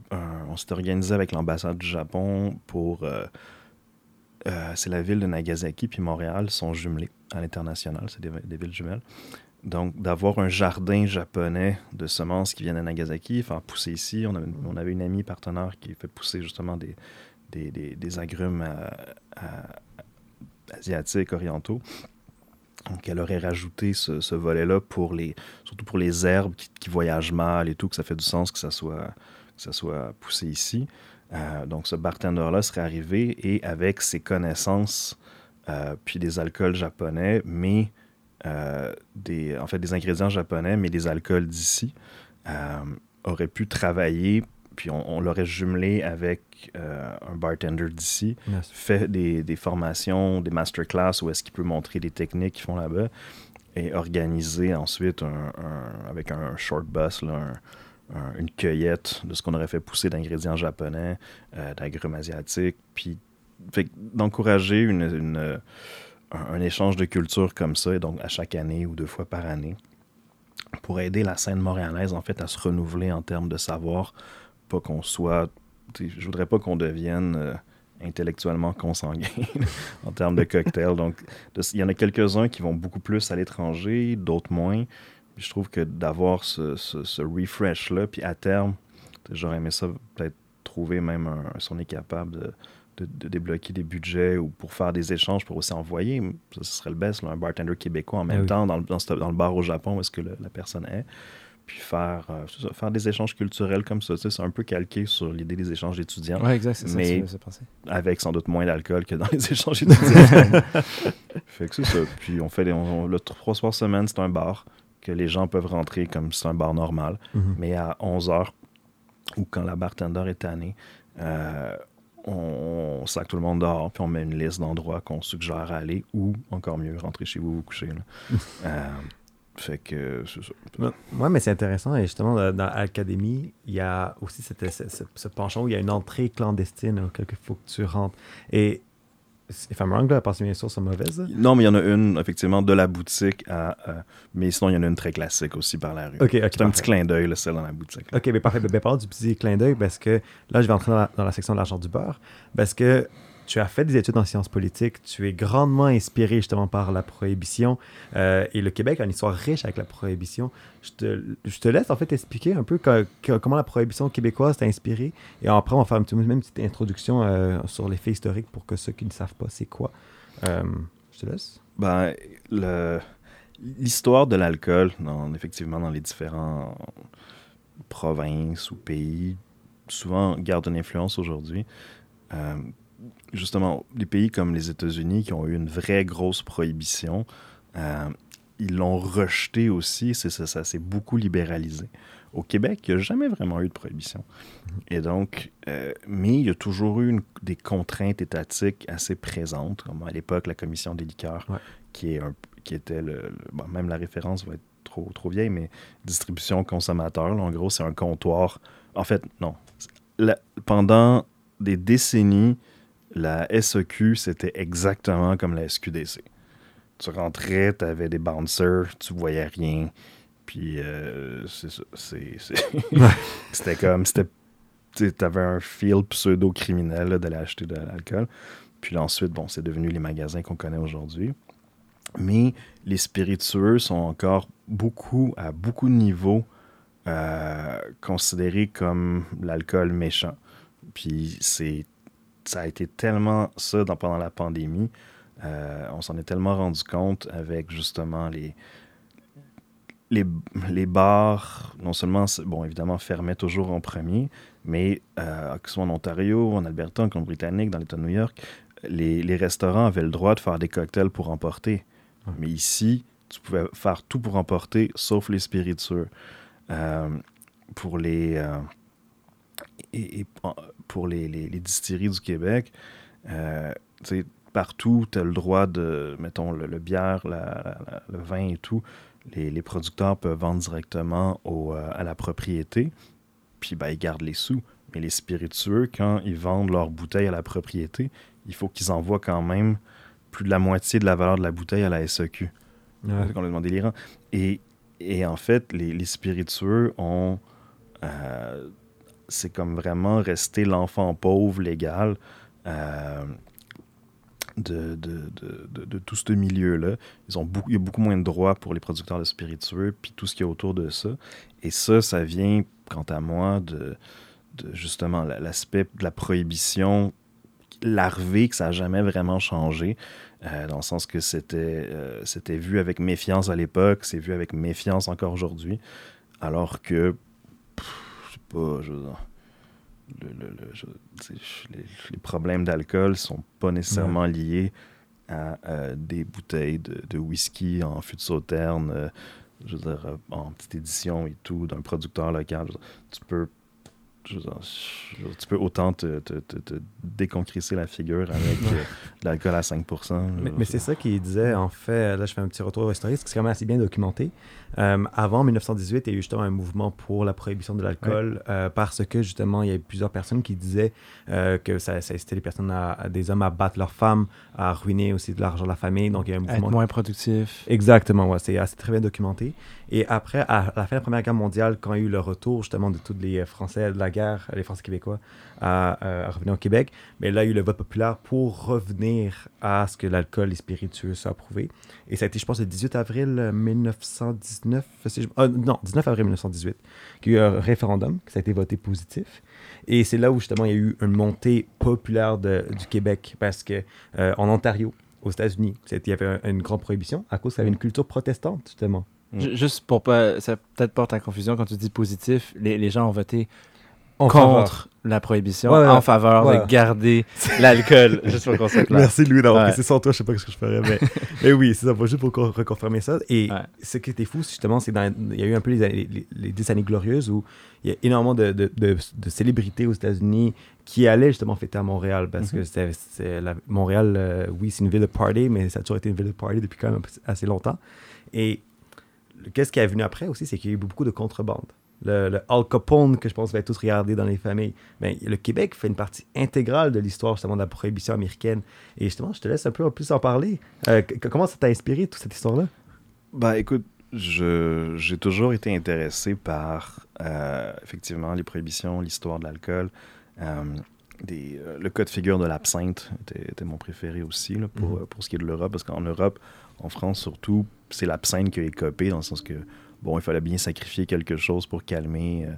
organisé avec l'ambassade du Japon pour. Euh, euh, c'est la ville de Nagasaki puis Montréal sont jumelés à l'international, c'est des, villes jumelles. Donc, d'avoir un jardin japonais de semences qui viennent à Nagasaki, faire pousser ici. On avait, une amie partenaire qui fait pousser justement des, agrumes asiatiques, orientaux. Donc, elle aurait rajouté ce, volet-là pour les, surtout pour les herbes qui, voyagent mal et tout, que ça fait du sens que ça soit, ça soit poussé ici. Euh, donc, ce bartender-là serait arrivé et avec ses connaissances, euh, puis des alcools japonais, mais euh, des, en fait, des ingrédients japonais, mais des alcools d'ici, aurait pu travailler puis on, l'aurait jumelé avec euh, un bartender d'ici, fait des, des, formations, des masterclass où est-ce qu'il peut montrer des techniques qu'ils font là-bas et organiser ensuite un, avec un short bus, là, une cueillette de ce qu'on aurait fait pousser d'ingrédients japonais, euh, d'agrumes asiatiques, puis d'encourager une, une, un, échange de culture comme ça, et donc à chaque année ou deux fois par année, pour aider la scène montréalaise en fait à se renouveler en termes de savoir, pas qu'on soit. Je voudrais pas qu'on devienne euh, intellectuellement consanguin *laughs* en termes de cocktails. Donc, il y en a quelques-uns qui vont beaucoup plus à l'étranger, d'autres moins. je trouve que d'avoir ce, ce, refresh-là, puis à terme, j'aurais aimé ça peut-être trouver même un, si on est capable de, de, débloquer des budgets ou pour faire des échanges pour aussi envoyer. Ça, ce serait le best, un bartender québécois en même eh temps dans, dans, le bar au Japon où est-ce que la personne est puis faire, euh, faire des échanges culturels comme ça. C'est un peu calqué sur l'idée des échanges étudiants. Oui, exact, c'est mais avec sans doute moins d'alcool que dans *laughs* les échanges étudiants. *laughs* fait que c'est ça. Puis on fait le trois soirs semaine, c'est un bar que les gens peuvent rentrer comme c'est un bar normal. Mhm. Mais à 11 h ou quand la bartender est tannée, euh, on, sac tout le monde dehors, puis on met une liste d'endroits qu'on suggère aller ou, encore mieux, rentrer chez vous vous coucher. *laughs* euh, fait que c'est ça. Oui, mais c'est intéressant. Et justement, dans l'Académie, il y a aussi cette, ce, penchant où il y a une entrée clandestine auquel il faut que tu rentres. Et if I'm wrong, là, parce que mes sources sont mauvaises. Non, mais il y en a une, effectivement, de la boutique à. mais sinon, il y en a une très classique aussi par la rue. Okay, c'est un petit clin d'œil, celle dans la boutique. OK, mais parfait. Ben, parle du petit clin d'œil parce que là, je vais entrer dans la, dans la section de l'argent du beurre. Parce que tu as fait des études en sciences politiques, tu es grandement inspiré justement par la prohibition euh, et le Québec a une histoire riche avec la prohibition. Je te, laisse en fait expliquer un peu comment la prohibition québécoise t'a inspiré et après on va faire une, petite introduction euh, sur les faits historiques pour que ceux qui ne savent pas c'est quoi. Euh, je te laisse. Ben, l'histoire de l'alcool, effectivement dans les différentes provinces ou pays, souvent garde une influence aujourd'hui justement, les pays comme les États-Unis qui ont eu une vraie grosse prohibition, euh, ils l'ont rejeté aussi. C'est ça, ça s'est beaucoup libéralisé. Au Québec, il n'y a jamais vraiment eu de prohibition. Et donc, euh, mais il y a toujours eu des contraintes étatiques assez présentes, comme à l'époque la commission des liqueurs, qui, est qui était le, même la référence va être trop, trop vieille, mais distribution consommateur. en gros, c'est un comptoir. En fait, non. pendant des décennies, la SEQ, c'était exactement comme la SQDC. Tu rentrais, tu avais des bouncers, tu voyais rien. Puis, euh, c'est ça. *laughs* c'était comme. Tu avais un feel pseudo-criminel d'aller acheter de l'alcool. Puis ensuite, bon, c'est devenu les magasins qu'on connaît aujourd'hui. Mais les spiritueux sont encore beaucoup, à beaucoup de niveaux, euh, considéré comme l'alcool méchant. Puis c'est, ça a été tellement ça dans, pendant la pandémie. Euh, on s'en est tellement rendu compte avec justement les, les, les bars, non seulement, bon, évidemment, fermaient toujours en premier, mais euh, que ce soit en Ontario, en Alberta, en Colombie-Britannique, dans l'État de New York, les, les restaurants avaient le droit de faire des cocktails pour emporter. Mais ici, tu pouvais faire tout pour emporter, sauf les spiritueux. Euh, pour les, euh, et, et pour les, les- les distilleries du Québec, euh, partout, tu as le droit de, mettons, le, le bière, la- la- le vin et tout, les, les producteurs peuvent vendre directement au, euh, à la propriété, puis ben, ils gardent les sous. Mais les spiritueux, quand ils vendent leurs bouteilles à la propriété, il faut qu'ils envoient quand même plus de la moitié de la valeur de la bouteille à la SEQ. Ouais. C'est complètement délirant. Et, et en fait, les, les spiritueux ont. euh, c'est comme vraiment rester l'enfant pauvre légal euh, de, de, de, de- tout ce milieu-là. Il y a beaucoup moins de droits pour les producteurs de spiritueux, puis tout ce qui est autour de ça. Et ça, ça vient, quant à moi, de, justement la- l'aspect de la prohibition larvée, que ça n'a jamais vraiment changé. Euh, dans le sens que c'était euh, c'était vu avec méfiance à l'époque, c'est vu avec méfiance encore aujourd'hui, alors que, pas, je veux dire, le- le- le- je- tu sais, les, les problèmes d'alcool sont pas nécessairement liés à euh, des bouteilles de, de whisky en fût de sauterne, euh, je veux dire, euh, en petite édition et tout, d'un producteur local. Dire, tu peux je veux dire, je veux dire, tu peux autant te, te, te- te déconcrisser la figure avec *laughs* euh, de l'alcool à 5 Mais, mais c'est ça qu'il disait, en fait, là je fais un petit retour historique, c'est quand même assez bien documenté. Euh, avant 1918, il y a eu justement un mouvement pour la prohibition de l'alcool euh, parce que justement, il y a eu plusieurs personnes qui disaient euh, que ça, ça incitait les personnes, à, à des hommes à battre leurs femmes, à ruiner aussi de l'argent de la famille. Donc il y a un Être mouvement moins productif. Exactement, ouais, c'est assez très bien documenté. Et après, à la fin de la Première Guerre mondiale, quand il y a eu le retour justement de tous les Français de la guerre, les Français québécois, à, euh, revenir au Québec, mais là, il y a eu le vote populaire pour revenir à ce que l'alcool et spiritueux soit approuvé. Et ça a été, je pense, le 18 avril euh, 1919, si je- ah, non, 19 avril 1918, qu'il y a eu un référendum, que ça a été voté positif. Et c'est là où justement il y a eu une montée populaire du Québec, parce que euh, en Ontario, aux États-Unis, il y avait un- une grande prohibition à cause qu'il y avait une culture protestante, justement. Ju- Juste pour pas. Ça peut-être porte à confusion quand tu dis positif. Les, les gens ont voté En contre la prohibition, Ouais, ouais, en faveur ouais. de garder *laughs* l'alcool. juste pour qu'on soit clair. Merci Louis d'avoir fait sans toi, je sais pas ce que je ferais, mais, *laughs* mais oui, c'est ça, juste pour co- reconfirmer ça. Et ce qui était fou, justement, c'est dans il y a eu un peu les, années- les, les 10 années glorieuses où il y a énormément de, de, de, de célébrités aux États-Unis qui allaient justement fêter à Montréal parce que la- Montréal, euh, oui, c'est une ville de party, mais ça a toujours été une ville de party depuis quand même assez longtemps. Et qu'est-ce qui est venu après aussi, c'est qu'il y a eu beaucoup de contrebande. Le, le Al Capone, que je pense que vous allez tous regarder dans les familles. Mais le Québec fait une partie intégrale de l'histoire justement de la prohibition américaine. Et justement, je te laisse un peu en plus en parler. Euh, comment ça t'a inspiré, toute cette histoire-là? Bah écoute, j'ai toujours été intéressé par euh, effectivement les prohibitions, l'histoire de l'alcool. Euh, des, euh, le cas de figure de l'absinthe était, était mon préféré aussi là, pour, Mhm. pour ce qui est de l'Europe, parce qu'en Europe, en France surtout, c'est l'absinthe qui a écopé, dans le sens que, bon, il fallait bien sacrifier quelque chose pour calmer euh,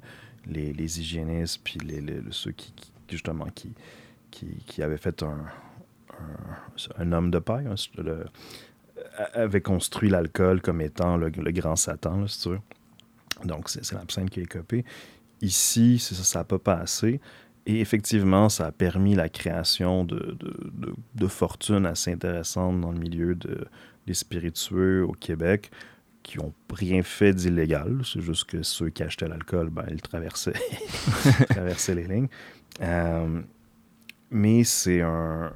les, les hygiénistes, puis les, les- le- ceux qui, justement, qui, qui, qui avaient fait un, un, homme de paille, le- avait construit l'alcool comme étant le, grand Satan, tu veux. Donc, c'est c'est l'absinthe qui est copé. Ici, c'est ça, n'a pas passé. Et effectivement, ça a permis la création de, de, de- fortunes assez intéressantes dans le milieu de, des spiritueux au Québec qui n'ont rien fait d'illégal. C'est juste que ceux qui achetaient l'alcool, ben, ils traversaient, *laughs* ils traversaient les lignes. Euh, mais c'est un...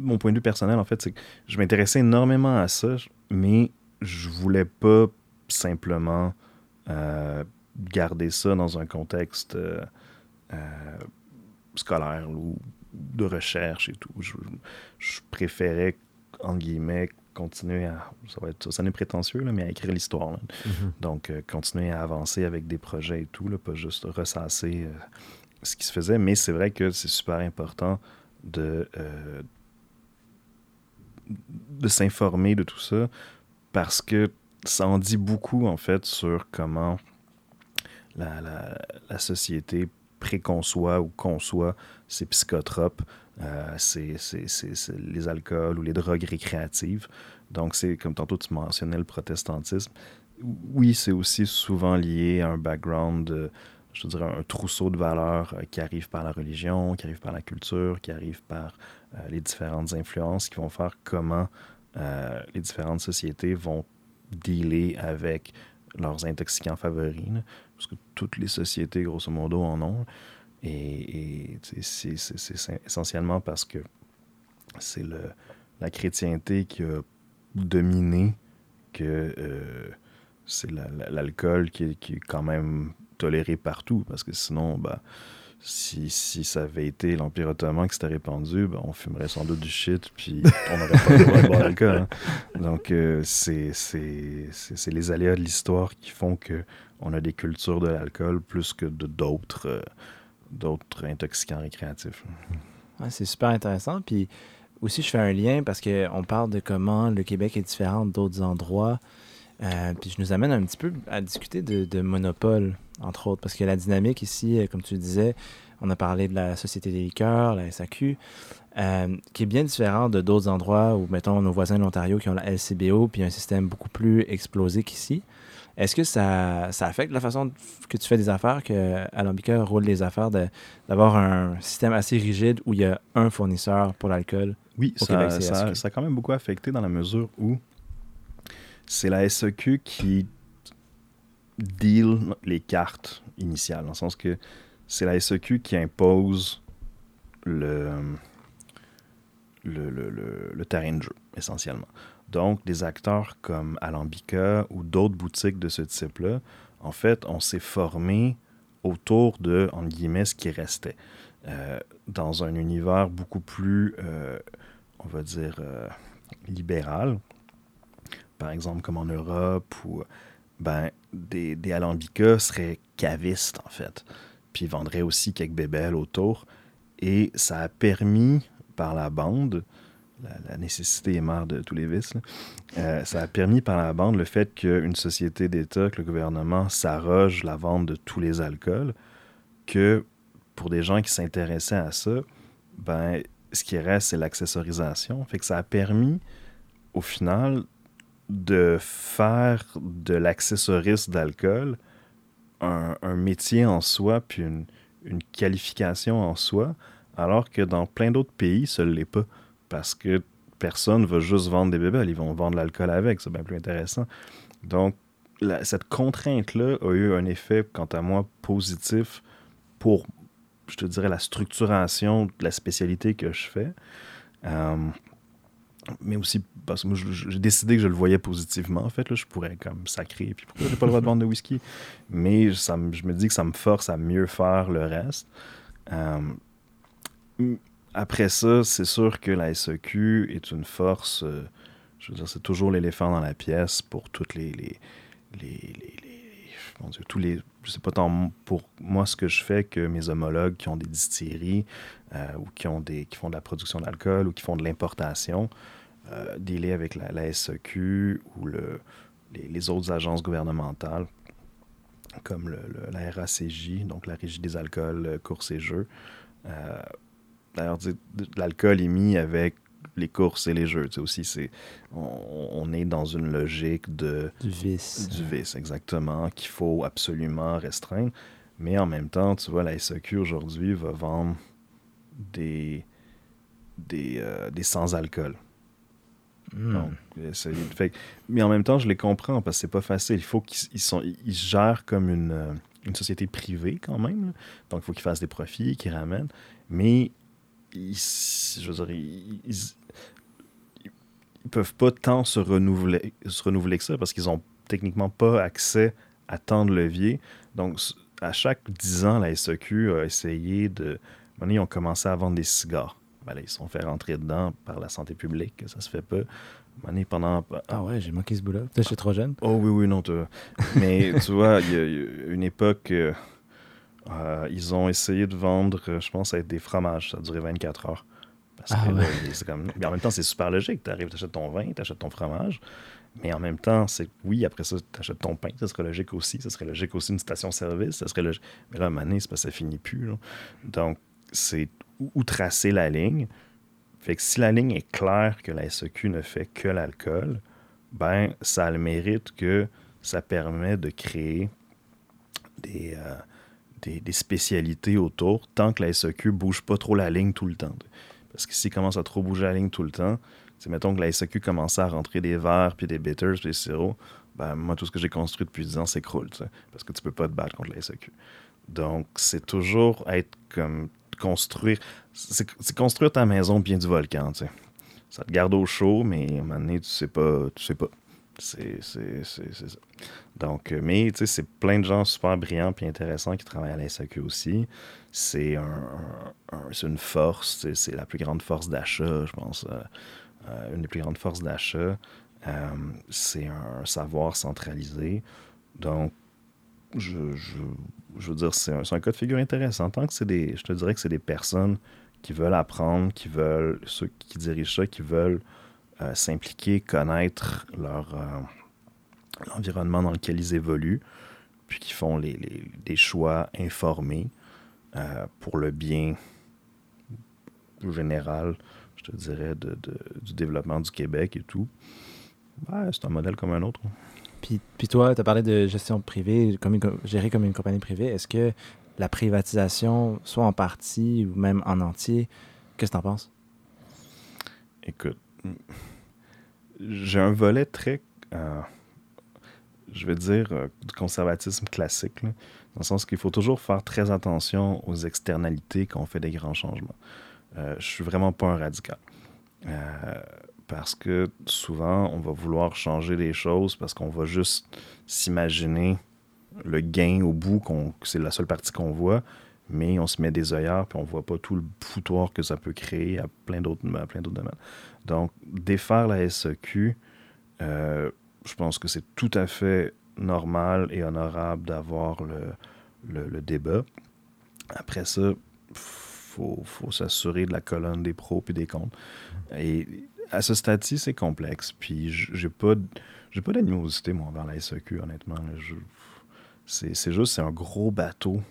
Mon point de vue personnel, en fait, c'est que je m'intéressais énormément à ça, mais je voulais pas simplement euh, garder ça dans un contexte euh, scolaire ou de recherche et tout. Je, je préférais, en guillemets, continuer à. Ça va être ça n'est prétentieux, là, mais à écrire l'histoire. là. Donc, euh, continuer à avancer avec des projets et tout, là, pas juste ressasser euh, ce qui se faisait. Mais c'est vrai que c'est super important de, euh, de s'informer de tout ça parce que ça en dit beaucoup, en fait, sur comment la, la, la société préconçoit ou conçoit ces psychotropes, euh, c'est les alcools ou les drogues récréatives. Donc, c'est comme tantôt tu mentionnais le protestantisme. Oui, c'est aussi souvent lié à un background, de, je dirais, un trousseau de valeurs euh, qui arrive par la religion, qui arrive par la culture, qui arrive par euh, les différentes influences qui vont faire comment les différentes sociétés vont dealer avec leurs intoxicants favoris. parce que toutes les sociétés, grosso modo, en ont. Et, c'est essentiellement parce que c'est la chrétienté qui a dominé que euh, c'est la- la- l'alcool qui, est- quand même toléré partout. Parce que sinon, bah, si, si ça avait été l'Empire ottoman qui s'était répandu, ben, on fumerait sans doute du shit, puis on n'aurait pas le droit de boire d'alcool. hein. Donc, euh, c'est les aléas de l'histoire qui font que on a des cultures de l'alcool plus que de d'autres euh, d'autres intoxicants récréatifs. Ouais, c'est super intéressant. Puis aussi, je fais un lien parce qu'on parle de comment le Québec est différent d'autres endroits. Euh, puis je nous amène un petit peu à discuter de, monopole, entre autres, parce que la dynamique ici, euh, comme tu disais, on a parlé de la Société des liqueurs, la SAQ, euh, qui est bien différent de d'autres endroits où, mettons, nos voisins de l'Ontario qui ont la LCBO, puis un système beaucoup plus explosé qu'ici. Est-ce que ça, ça affecte la façon que tu fais des affaires, que Alambica roule les affaires, d'avoir un système assez rigide où il y a un fournisseur pour l'alcool? Oui, Au ça, Québec, ça- ça a quand même beaucoup affecté dans la mesure où c'est la SEQ qui deal les cartes initiales, dans le sens que c'est la SEQ qui impose le, le, le- le- le terrain de jeu, essentiellement. Donc, des acteurs comme Alambica ou d'autres boutiques de ce type-là, en fait, on s'est formé autour de, entre guillemets, ce qui restait. Euh, dans un univers beaucoup plus, euh, on va dire, euh, libéral, par exemple comme en Europe, où ben, des, des Alambica seraient cavistes, en fait, puis vendraient aussi quelques bébelles autour. Et ça a permis, par la bande, la, nécessité est mère de tous les vices, euh, ça a permis par la bande le fait qu'une société d'État, que le gouvernement s'arroge la vente de tous les alcools, que pour des gens qui s'intéressaient à ça, ben, ce qui reste, c'est l'accessorisation. Fait que ça a permis, au final, de faire de l'accessoriste d'alcool un, un métier en soi, puis une, une qualification en soi, alors que dans plein d'autres pays, ça ne l'est pas. Parce que personne ne va juste vendre des bébés, ils vont vendre l'alcool avec, c'est bien plus intéressant. Donc, cette contrainte-là a eu un effet, quant à moi, positif pour, je te dirais, la structuration de la spécialité que je fais. Euh, mais aussi parce que moi, j'ai décidé que je le voyais positivement. En fait, là, je pourrais comme sacrer, puis pourquoi j'ai pas le droit de vendre de whisky? Mais ça, je me dis que ça me force à mieux faire le reste. Euh, après ça, c'est sûr que la SEQ est une force. euh, je veux dire, c'est toujours l'éléphant dans la pièce pour toutes les. les, les, les- mon Dieu, tous les. Sais pas tant pour moi ce que je fais que mes homologues qui ont des distilleries euh, ou qui, ont des, qui font de la production d'alcool ou qui font de l'importation, euh, dealer avec la, la SEQ ou le, les, autres agences gouvernementales comme la RACJ, donc la Régie des alcools, euh, courses et jeux. D'ailleurs, l'alcool est mis avec les courses et les jeux. Aussi, c'est, on, on est dans une logique de, Du vice. du vice, exactement, qu'il faut absolument restreindre. Mais en même temps, tu vois, la SEQ aujourd'hui va vendre des, des, euh, des sans-alcool. Hmm. Donc, euh, fait mais en même temps, je les comprends parce que c'est pas facile. Il faut qu'ils ils sont, ils se gèrent comme une, euh, une société privée quand même. là. Donc, il faut qu'ils fassent des profits, qu'ils ramènent. Mais, ils, je veux dire, ils, ils- ils peuvent pas tant se renouveler, se renouveler que ça parce qu'ils ont techniquement pas accès à tant de leviers. Donc, à chaque 10 ans, la SEQ a essayé de. donné, ils ont commencé à vendre des cigares. Ben là, ils se sont fait rentrer dedans par la santé publique, ça se fait pas. Donné, pendant. Ah ouais, j'ai manqué ce bout-là. Peut-être que je suis trop jeune. Oh oui, oui, non. Mais tu vois, il y, a- il y a une époque, euh, euh, ils ont essayé de vendre, euh, je pense, des fromages. Ça a duré 24 heures. Parce Ah que ouais. comme... Mais en même temps, c'est super logique. Tu arrives, tu achètes ton vin, tu achètes ton fromage. Mais en même temps, c'est oui, après ça, tu achètes ton pain, ça serait logique aussi. Ça serait logique aussi une station-service. Ça serait logique. Mais là, à un c'est parce que ça finit plus. là. Donc, c'est où où tracer la ligne. Fait que si la ligne est claire que la SEQ ne fait que l'alcool, ben, ça a le mérite que ça permet de créer des, euh, des, spécialités autour tant que la SEQ bouge pas trop la ligne tout le temps. Parce que s'il commence à trop bouger la ligne tout le temps, c'est mettons que la SEQ commençait à rentrer des verres, puis des bitters, puis des sirops, ben moi, tout ce que j'ai construit depuis 10 ans s'écroule, parce que tu peux pas te battre contre la SEQ. Donc, c'est toujours être comme construire. C'est construire ta maison bien du volcan, tu sais. Ça te garde au chaud, mais à un moment donné, tu sais pas. Tu sais pas. C'est ça. Donc, euh, mais tu sais, c'est plein de gens super brillants puis intéressants qui travaillent à la SAQ aussi. C'est un, un- une force, c'est- la plus grande force d'achat, je pense. euh, euh, une des plus grandes forces d'achat. C'est un savoir centralisé. Donc, je, je, je veux dire, c'est un, un cas de figure intéressant. Tant que c'est des, je te dirais que c'est des personnes qui veulent apprendre, qui veulent, ceux qui dirigent ça, qui veulent s'impliquer, connaître leur, l'environnement dans lequel ils évoluent, puis qui font les, les- des choix informés euh, pour le bien général, je te dirais, de, de- du développement du Québec et tout. Ouais, c'est un modèle comme un autre. Puis, puis toi, tu as parlé de gestion privée, comme gérée comme une compagnie privée. Est-ce que la privatisation, soit en partie ou même en entier, qu'est-ce que tu en penses? Écoute, j'ai un volet très, euh, je vais dire, euh, du conservatisme classique, dans le sens qu'il faut toujours faire très attention aux externalités quand on fait des grands changements. Euh, je suis vraiment pas un radical. Euh, parce que souvent, on va vouloir changer les choses parce qu'on va juste s'imaginer le gain au bout, que c'est la seule partie qu'on voit, mais on se met des œillères puis on voit pas tout le foutoir que ça peut créer à plein d'autres, à plein d'autres domaines. Donc, défaire la SEQ, euh, je pense que c'est tout à fait normal et honorable d'avoir le, le, débat. Après ça, faut, faut s'assurer de la colonne des pros puis des contre. Et à ce stade-ci, c'est complexe. Puis j'ai pas, j'ai pas d'animosité, moi, envers la SEQ, honnêtement. c'est juste, c'est un gros bateau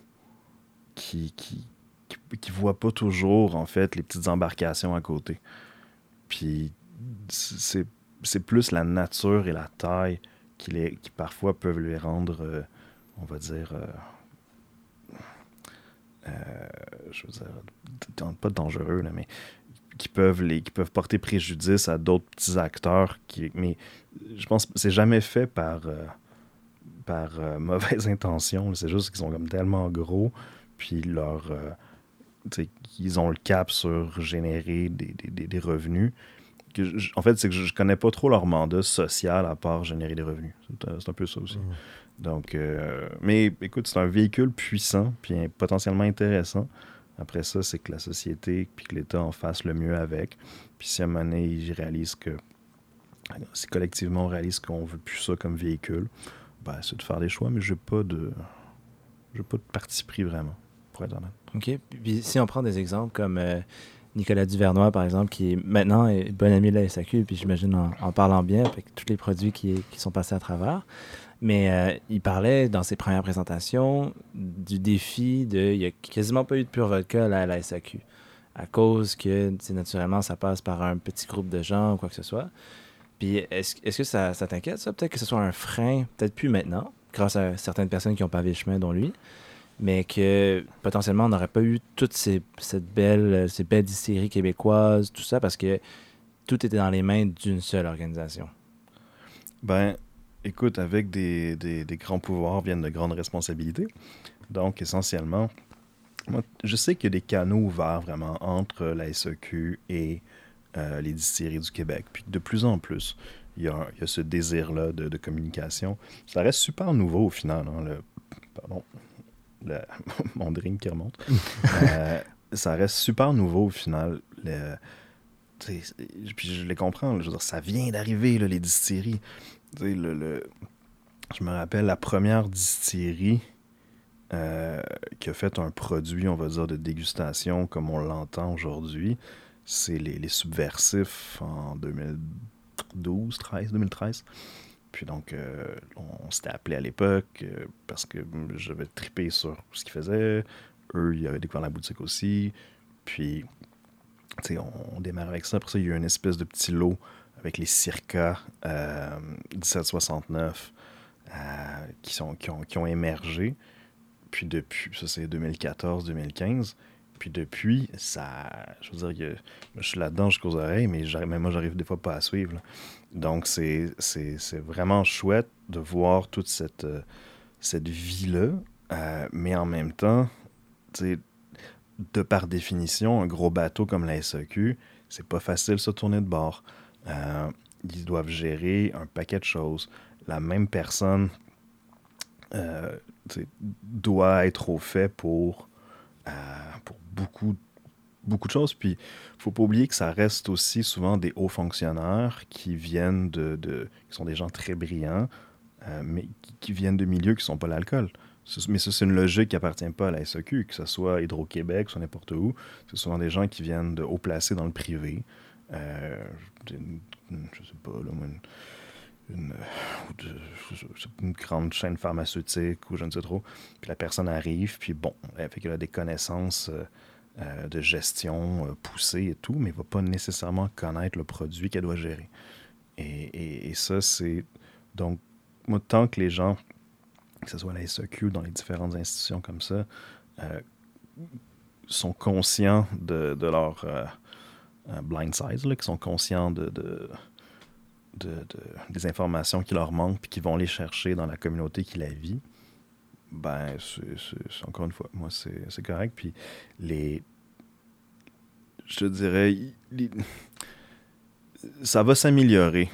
qui, qui, qui, qui voit pas toujours, en fait, les petites embarcations à côté. Puis c'est, c'est plus la nature et la taille qui, les, qui parfois peuvent les rendre, euh, on va dire, euh, euh, je veux dire, pas dangereux, là, mais qui peuvent, les, qui peuvent porter préjudice à d'autres petits acteurs. Qui, mais je pense que c'est jamais fait par, par *laughs* mauvaise intention. C'est juste qu'ils sont comme tellement gros, puis leur, qu'ils ont le cap sur générer des- des- des revenus. Que je- en fait, c'est que je, je connais pas trop leur mandat social à part générer des revenus. C'est un, peu ça aussi. Donc, euh, mais écoute, c'est un véhicule puissant, puis potentiellement intéressant. Après ça, c'est que la société puis que l'État en fasse le mieux avec. Puis si à un moment donné, ils réalisent que, si collectivement on réalise qu'on veut plus ça comme véhicule, ben, c'est de faire des choix, mais je n'ai pas de j'ai pas de parti pris vraiment, pour être honnête. OK. Puis si on prend des exemples comme euh, Nicolas Duvernois, par exemple, qui est maintenant est bon ami de la SAQ, puis j'imagine en, parlant bien, avec tous les produits qui, sont passés à travers. Mais euh, il parlait dans ses premières présentations du défi de. Il n'y a quasiment pas eu de pure vodka à la SAQ. À cause que, naturellement, ça passe par un petit groupe de gens ou quoi que ce soit. Puis est-ce est-ce que ça, ça t'inquiète, ça? Peut-être que ce soit un frein, peut-être plus maintenant, grâce à certaines personnes qui ont pavé le chemin, dont lui mais que potentiellement on n'aurait pas eu toute ces, cette belle, ces belles distilleries québécoises, tout ça, parce que tout était dans les mains d'une seule organisation. Ben, écoute, avec des, des- grands pouvoirs viennent de grandes responsabilités. Donc, essentiellement, je sais qu'il y a des canaux ouverts vraiment entre la SEQ et euh, les distilleries du Québec. Puis de plus en plus, il y a, il y a ce désir-là de, de communication. Ça reste super nouveau au final. hein, pardon, le- *laughs* mon drink qui remonte. Euh, ça reste super nouveau au final. Le, puis je les comprends. là, je veux dire, ça vient d'arriver, les distilleries. Le, le- je me rappelle la première distillerie euh, qui a fait un produit, on va dire, de dégustation comme on l'entend aujourd'hui. C'est les, les subversifs en 2012, 13, 2013. Puis donc, euh, on, s'était appelé à l'époque euh, parce que j'avais trippé sur ce qu'ils faisaient. Eux, ils avaient découvert la boutique aussi. Puis, tu sais, on, démarre avec ça. Après ça, il y a eu une espèce de petit lot avec les Circa 1769 qui, sont, qui, ont, qui ont émergé. Puis depuis, ça c'est 2014-2015. Puis depuis, ça. Je veux dire, je suis là-dedans jusqu'aux oreilles, mais même moi, j'arrive des fois pas à suivre. Donc, c'est vraiment chouette de voir toute cette, euh, cette vie-là. Euh, mais en même temps, de par définition, un gros bateau comme la SAQ, c'est pas facile de se tourner de bord. Euh, ils doivent gérer un paquet de choses. La même personne doit être au fait pour, pour beaucoup, beaucoup de choses. Puis, faut pas oublier que ça reste aussi souvent des hauts fonctionnaires qui viennent de, qui sont des gens très brillants, euh, mais qui, viennent de milieux qui sont pas l'alcool. Mais ça, c'est une logique qui appartient pas à la SAQ, que ce soit Hydro-Québec, soit n'importe où. C'est souvent des gens qui viennent de haut placés dans le privé. Euh, je sais pas, là, une, une, grande chaîne pharmaceutique ou je ne sais trop. Puis la personne arrive, puis bon, elle fait qu'elle a des connaissances euh, euh, de gestion euh, poussées et tout, mais ne va pas nécessairement connaître le produit qu'elle doit gérer. Et, ça, c'est. Donc, moi, tant que les gens, que ce soit la SEQ, dans les différentes institutions comme ça, sont conscients de, leur blind size, qui sont conscients de, des informations qui leur manquent puis qui vont les chercher dans la communauté qui la vit, ben, c'est encore une fois, moi, c'est correct. Puis les. Je te dirais. *laughs* ça va s'améliorer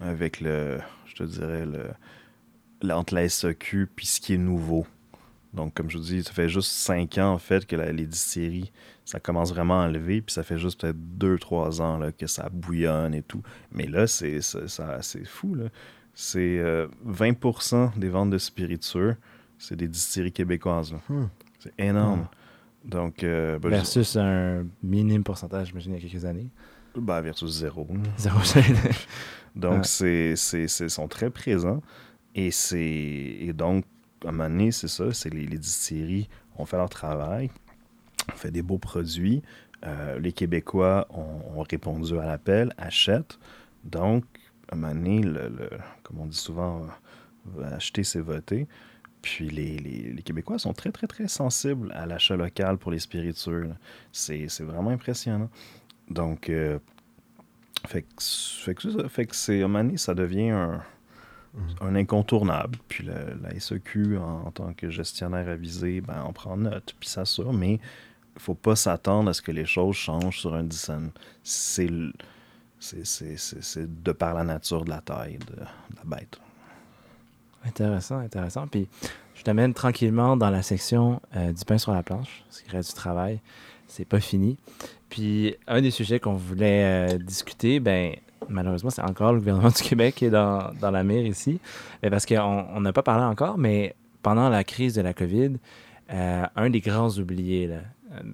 avec le. Je te dirais, le, entre la SEQ puis ce qui est nouveau. Donc, comme je vous dis, ça fait juste cinq ans, en fait, que la, les distilleries, ça commence vraiment à lever, puis ça fait juste peut-être deux, trois ans là, que ça bouillonne et tout. Mais là, c'est fou, là. C'est 20% euh, des ventes de spiritueux, c'est des distilleries québécoises. Hmm. C'est énorme. Hmm. Donc, euh, ben, versus un minime pourcentage, j'imagine, il y a quelques années. Ben, versus zéro. *laughs* Zéro. donc, c'est, c'est, sont très présents. Et, c'est, et donc, à un moment donné, c'est ça, c'est les, les distilleries ont fait leur travail, ont fait des beaux produits. Euh, les Québécois ont, répondu à l'appel, achètent. Donc, à un moment donné, le, comme on dit souvent, euh, acheter, c'est voter. Puis les, les, Québécois sont très, très, très sensibles à l'achat local pour les spiritueux. C'est vraiment impressionnant. Donc, euh, fait, que, fait, que, fait que c'est, ça devient un, Mm. un incontournable. Puis la SEQ, en, tant que gestionnaire avisé, ben, on prend note, puis ça ça, mais il faut pas s'attendre à ce que les choses changent sur un. C'est c'est de par la nature de la taille de, la bête. Intéressant, intéressant. Puis je t'amène tranquillement dans la section euh, du pain sur la planche, ce qui reste du travail. C'est pas fini. Puis un des sujets qu'on voulait euh, discuter, ben malheureusement, c'est encore le gouvernement *laughs* du Québec qui est dans, dans la mer ici. Mais parce qu'on n'a pas parlé encore, mais pendant la crise de la COVID, euh, un des grands oubliés, là,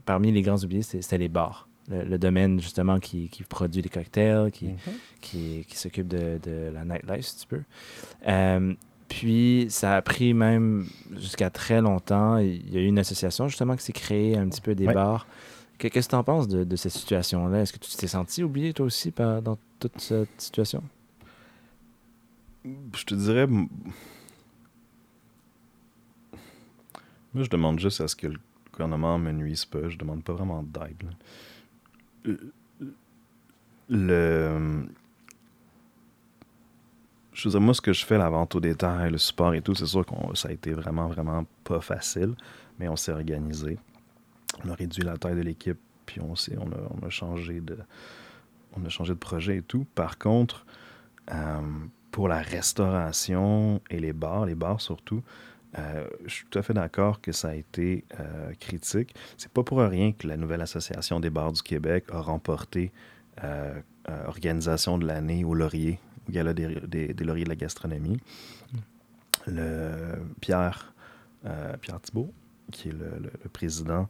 parmi les grands oubliés, c'était les bars. Le, domaine, justement, qui, qui, produit des cocktails, qui, mm-hmm. qui, qui s'occupe de, de, la nightlife, si tu peux. Euh, puis, ça a pris même jusqu'à très longtemps. Il y a eu une association, justement, qui s'est créée, un petit peu des bars. Qu'est-ce que tu en penses de, de cette situation-là? Est-ce que tu t'es senti oublié, toi aussi, par, dans toute cette situation? Je te dirais. Moi, je demande juste à ce que le gouvernement me nuise pas. Je demande pas vraiment d'aide. Le. Je veux dire, moi, ce que je fais, la vente au détail, le support et tout, c'est sûr que ça a été vraiment, vraiment pas facile, mais on s'est organisé. On a réduit la taille de l'équipe, puis on, on, a, on a changé de changé de projet et tout. Par contre, euh, pour la restauration et les bars, les bars surtout, euh, je suis tout à fait d'accord que ça a été euh, critique. C'est pas pour rien que la nouvelle association des bars du Québec a remporté organisation de l'année au Laurier, au Gala des, Lauriers de la gastronomie. Le Pierre, Pierre Thibault, qui est le président,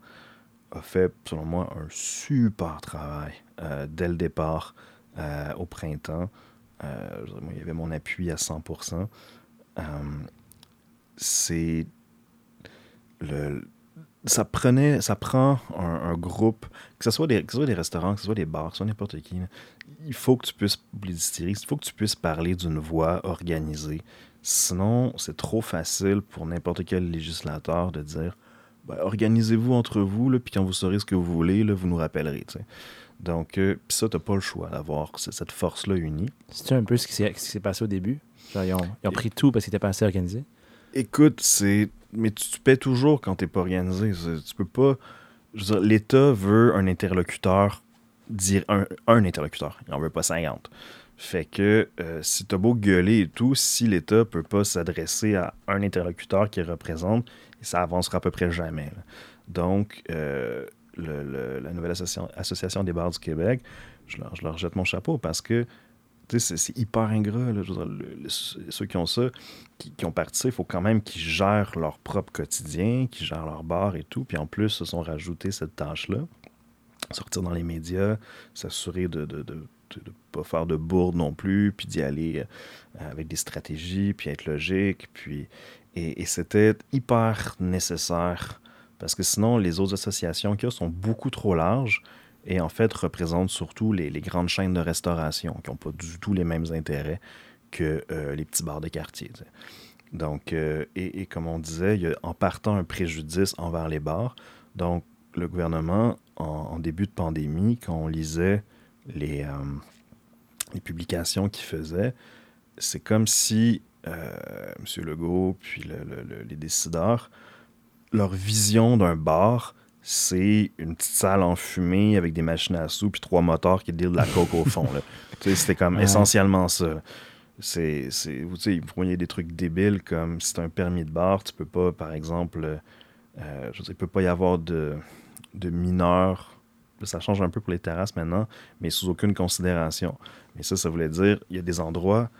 a fait, selon moi, un super travail euh, dès le départ euh, au printemps. euh, il y avait mon appui à 100%. Euh, c'est le ça prenait ça prend un, un groupe que ce soit des que ce soit des restaurants que ce soit des bars que ce soit n'importe qui là, il faut que tu puisses les distilleries il faut que tu puisses parler d'une voix organisée sinon c'est trop facile pour n'importe quel législateur de dire ben, organisez-vous entre vous là, puis quand vous saurez ce que vous voulez là, vous nous rappellerez tu sais. donc euh, puis ça t'as pas le choix d'avoir cette force là unie C'est un peu ce qui s'est ce qui s'est passé au début? Genre, ils, ont, ils ont pris tout parce qu'ils étaient pas assez organisés? Écoute, c'est. Mais tu, paies toujours quand t'es pas organisé. Tu peux pas. Je veux dire, l'État veut un interlocuteur. Dire un, un interlocuteur. Il en veut pas 50. Fait que euh, si t'as beau gueuler et tout, si l'État peut pas s'adresser à un interlocuteur qui représente, ça avancera à peu près jamais. Donc, euh, le- la nouvelle association, association des bars du Québec, je leur, je leur jette mon chapeau parce que c'est hyper ingrat. là. Ceux qui ont ça, qui, ont parti il faut quand même qu'ils gèrent leur propre quotidien, qu'ils gèrent leur bar et tout. Puis en plus, se sont rajoutés cette tâche-là. Sortir dans les médias, s'assurer de ne de, de, de pas faire de bourde non plus, puis d'y aller euh, avec des stratégies, puis être logique. Puis... Et, et c'était hyper nécessaire parce que sinon, les autres associations qu'il y a sont beaucoup trop larges et en fait représentent surtout les, grandes chaînes de restauration qui n'ont pas du tout les mêmes intérêts que euh, les petits bars de quartier. Donc, euh, et, comme on disait, il y a en partant un préjudice envers les bars. Donc, le gouvernement, en, début de pandémie, quand on lisait les, euh, publications qu'il faisait, c'est comme si M. Legault, puis le- le- le- les décideurs, leur vision d'un bar, c'est une petite salle enfumée avec des machines à sous puis trois moteurs qui dealent de la coke au fond. *laughs* sais, C'était comme Ouais. essentiellement ça. C'est, vous voyez des trucs débiles comme si tu un permis de bar, tu peux pas, par exemple, euh, je il peut pas y avoir de, de mineurs. Ça change un peu pour les terrasses maintenant, mais sous aucune considération. Mais ça, ça voulait dire, il y a des endroits, sais,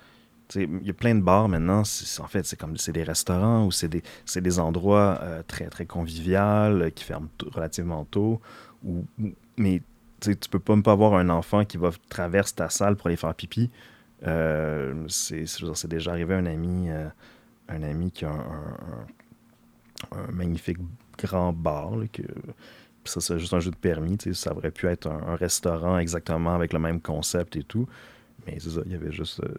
il y a plein de bars maintenant, en fait, c'est comme des restaurants ou c'est des, des endroits euh, très, très conviviales euh, qui ferment relativement tôt. Ou- mais tu peux pas même pas avoir un enfant qui va traverser ta salle pour aller faire pipi. Euh, c'est déjà arrivé à un ami, un ami qui a un, un- magnifique grand bar. que, ça, c'est juste un jeu de permis. Ça aurait pu être un restaurant exactement avec le même concept et tout. Mais c'est ça, il y avait juste euh,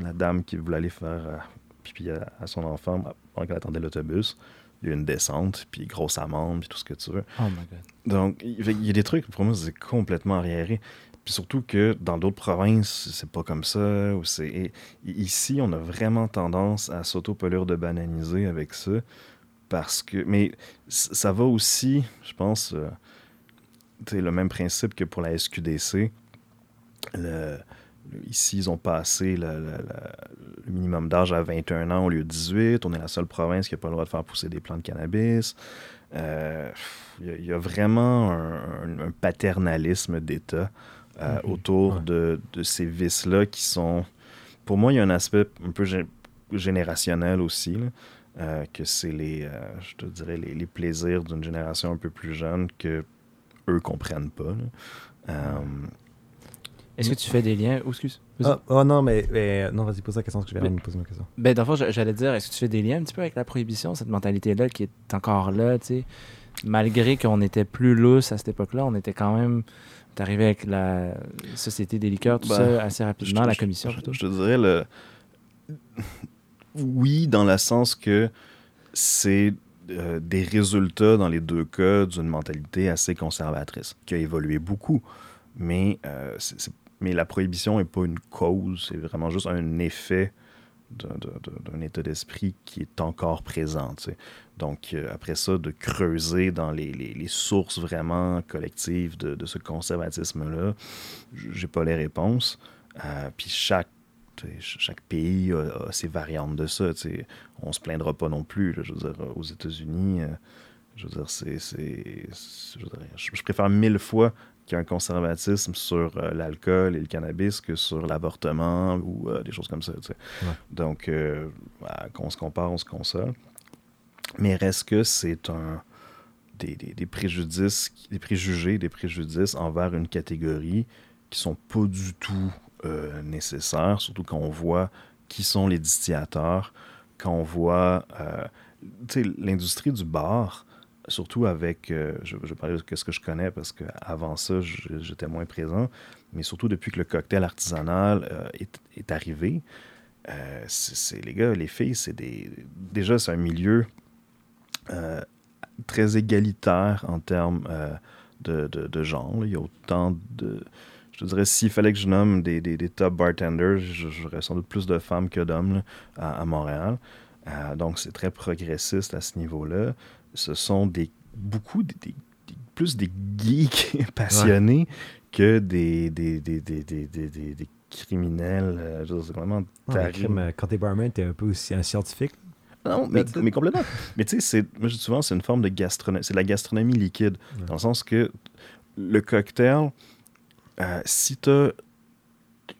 la dame qui voulait aller faire euh, pipi à, à son enfant pendant qu'elle attendait l'autobus. Il y a eu une descente, puis grosse amende, puis tout ce que tu veux. Oh my god. Donc, il y a des trucs, pour moi, c'est complètement arriéré. Puis surtout que dans d'autres provinces, c'est pas comme ça. Ou c'est... ici, on a vraiment tendance à s'auto-polluer de bananiser avec ça. Parce que. Mais ça va aussi, je pense, euh, tu sais, le même principe que pour la SQDC. Le- ici, ils ont passé le, le- le- le minimum d'âge à 21 ans au lieu de 18. On est la seule province qui n'a pas le droit de faire pousser des plants de cannabis. Euh, il y, a- il y a vraiment un, un- un paternalisme d'État euh, autour Ouais. de, de ces vices-là qui sont... Pour moi, il y a un aspect un peu gé- générationnel aussi, là, euh, que c'est les, je te dirais, les, les plaisirs d'une génération un peu plus jeune que eux comprennent pas. là. Est-ce que tu fais des liens? Oh, excuse. Ah, oh non, mais, mais- non, vas-y, pose la question, parce que je vais Mais- me poser ma question. Ben, j'a- j'allais dire, est-ce que tu fais des liens un petit peu avec la prohibition, cette mentalité-là qui est encore là, tu sais? Malgré qu'on était plus lousse à cette époque-là, on était quand même. T'es arrivé avec la Société des liqueurs, tout Ben, ça, assez rapidement, je- la commission je, plutôt. je te dirais le. *laughs* Oui, dans le sens que c'est euh, des résultats dans les deux cas d'une mentalité assez conservatrice, qui a évolué beaucoup. Mais, euh, c'est- c'est- mais la prohibition n'est pas une cause, c'est vraiment juste un effet d'un- état d'esprit qui est encore présent. Donc, euh, après ça, de creuser dans les, sources vraiment collectives de, ce conservatisme-là, j'ai pas les réponses. Euh, puis chaque, chaque pays a, ses variantes de ça. tu sais. On se plaindra pas non plus. je veux dire, aux États-Unis, je- je préfère mille fois qu'il y ait un conservatisme sur euh, l'alcool et le cannabis que sur l'avortement ou euh, des choses comme ça. Ouais. Donc, euh, bah, qu'on se compare, on se console. Mais reste que c'est un des, des- des préjudices, des préjugés, des préjudices envers une catégorie qui sont pas du tout euh, nécessaire, surtout quand on voit qui sont les distillateurs, quand on voit euh, l'industrie du bar, surtout avec, euh, je, je parler de ce que je connais parce qu'avant ça, j'étais moins présent, mais surtout depuis que le cocktail artisanal euh, est, arrivé, euh, les gars, les filles, c'est des. Déjà, c'est un milieu très égalitaire en termes de, de, genre. Il y a autant de. Je te dirais, s'il fallait que je nomme des, des, des top bartenders, j'aurais sans doute plus de femmes que d'hommes à, Montréal. Donc, c'est très progressiste à ce niveau-là. Ce sont des beaucoup des, plus des geeks *laughs* passionnés que des, des, des, des, des, des, des- des criminels. euh, je c'est vraiment Ouais, crime, euh, quand t'es barman, t'es un peu aussi un scientifique. Non, mais, mais complètement. mais tu sais, c'est- moi je dis souvent, c'est une forme de gastronomie. C'est de la gastronomie liquide. Ouais. Dans le sens que le cocktail, euh, si tu as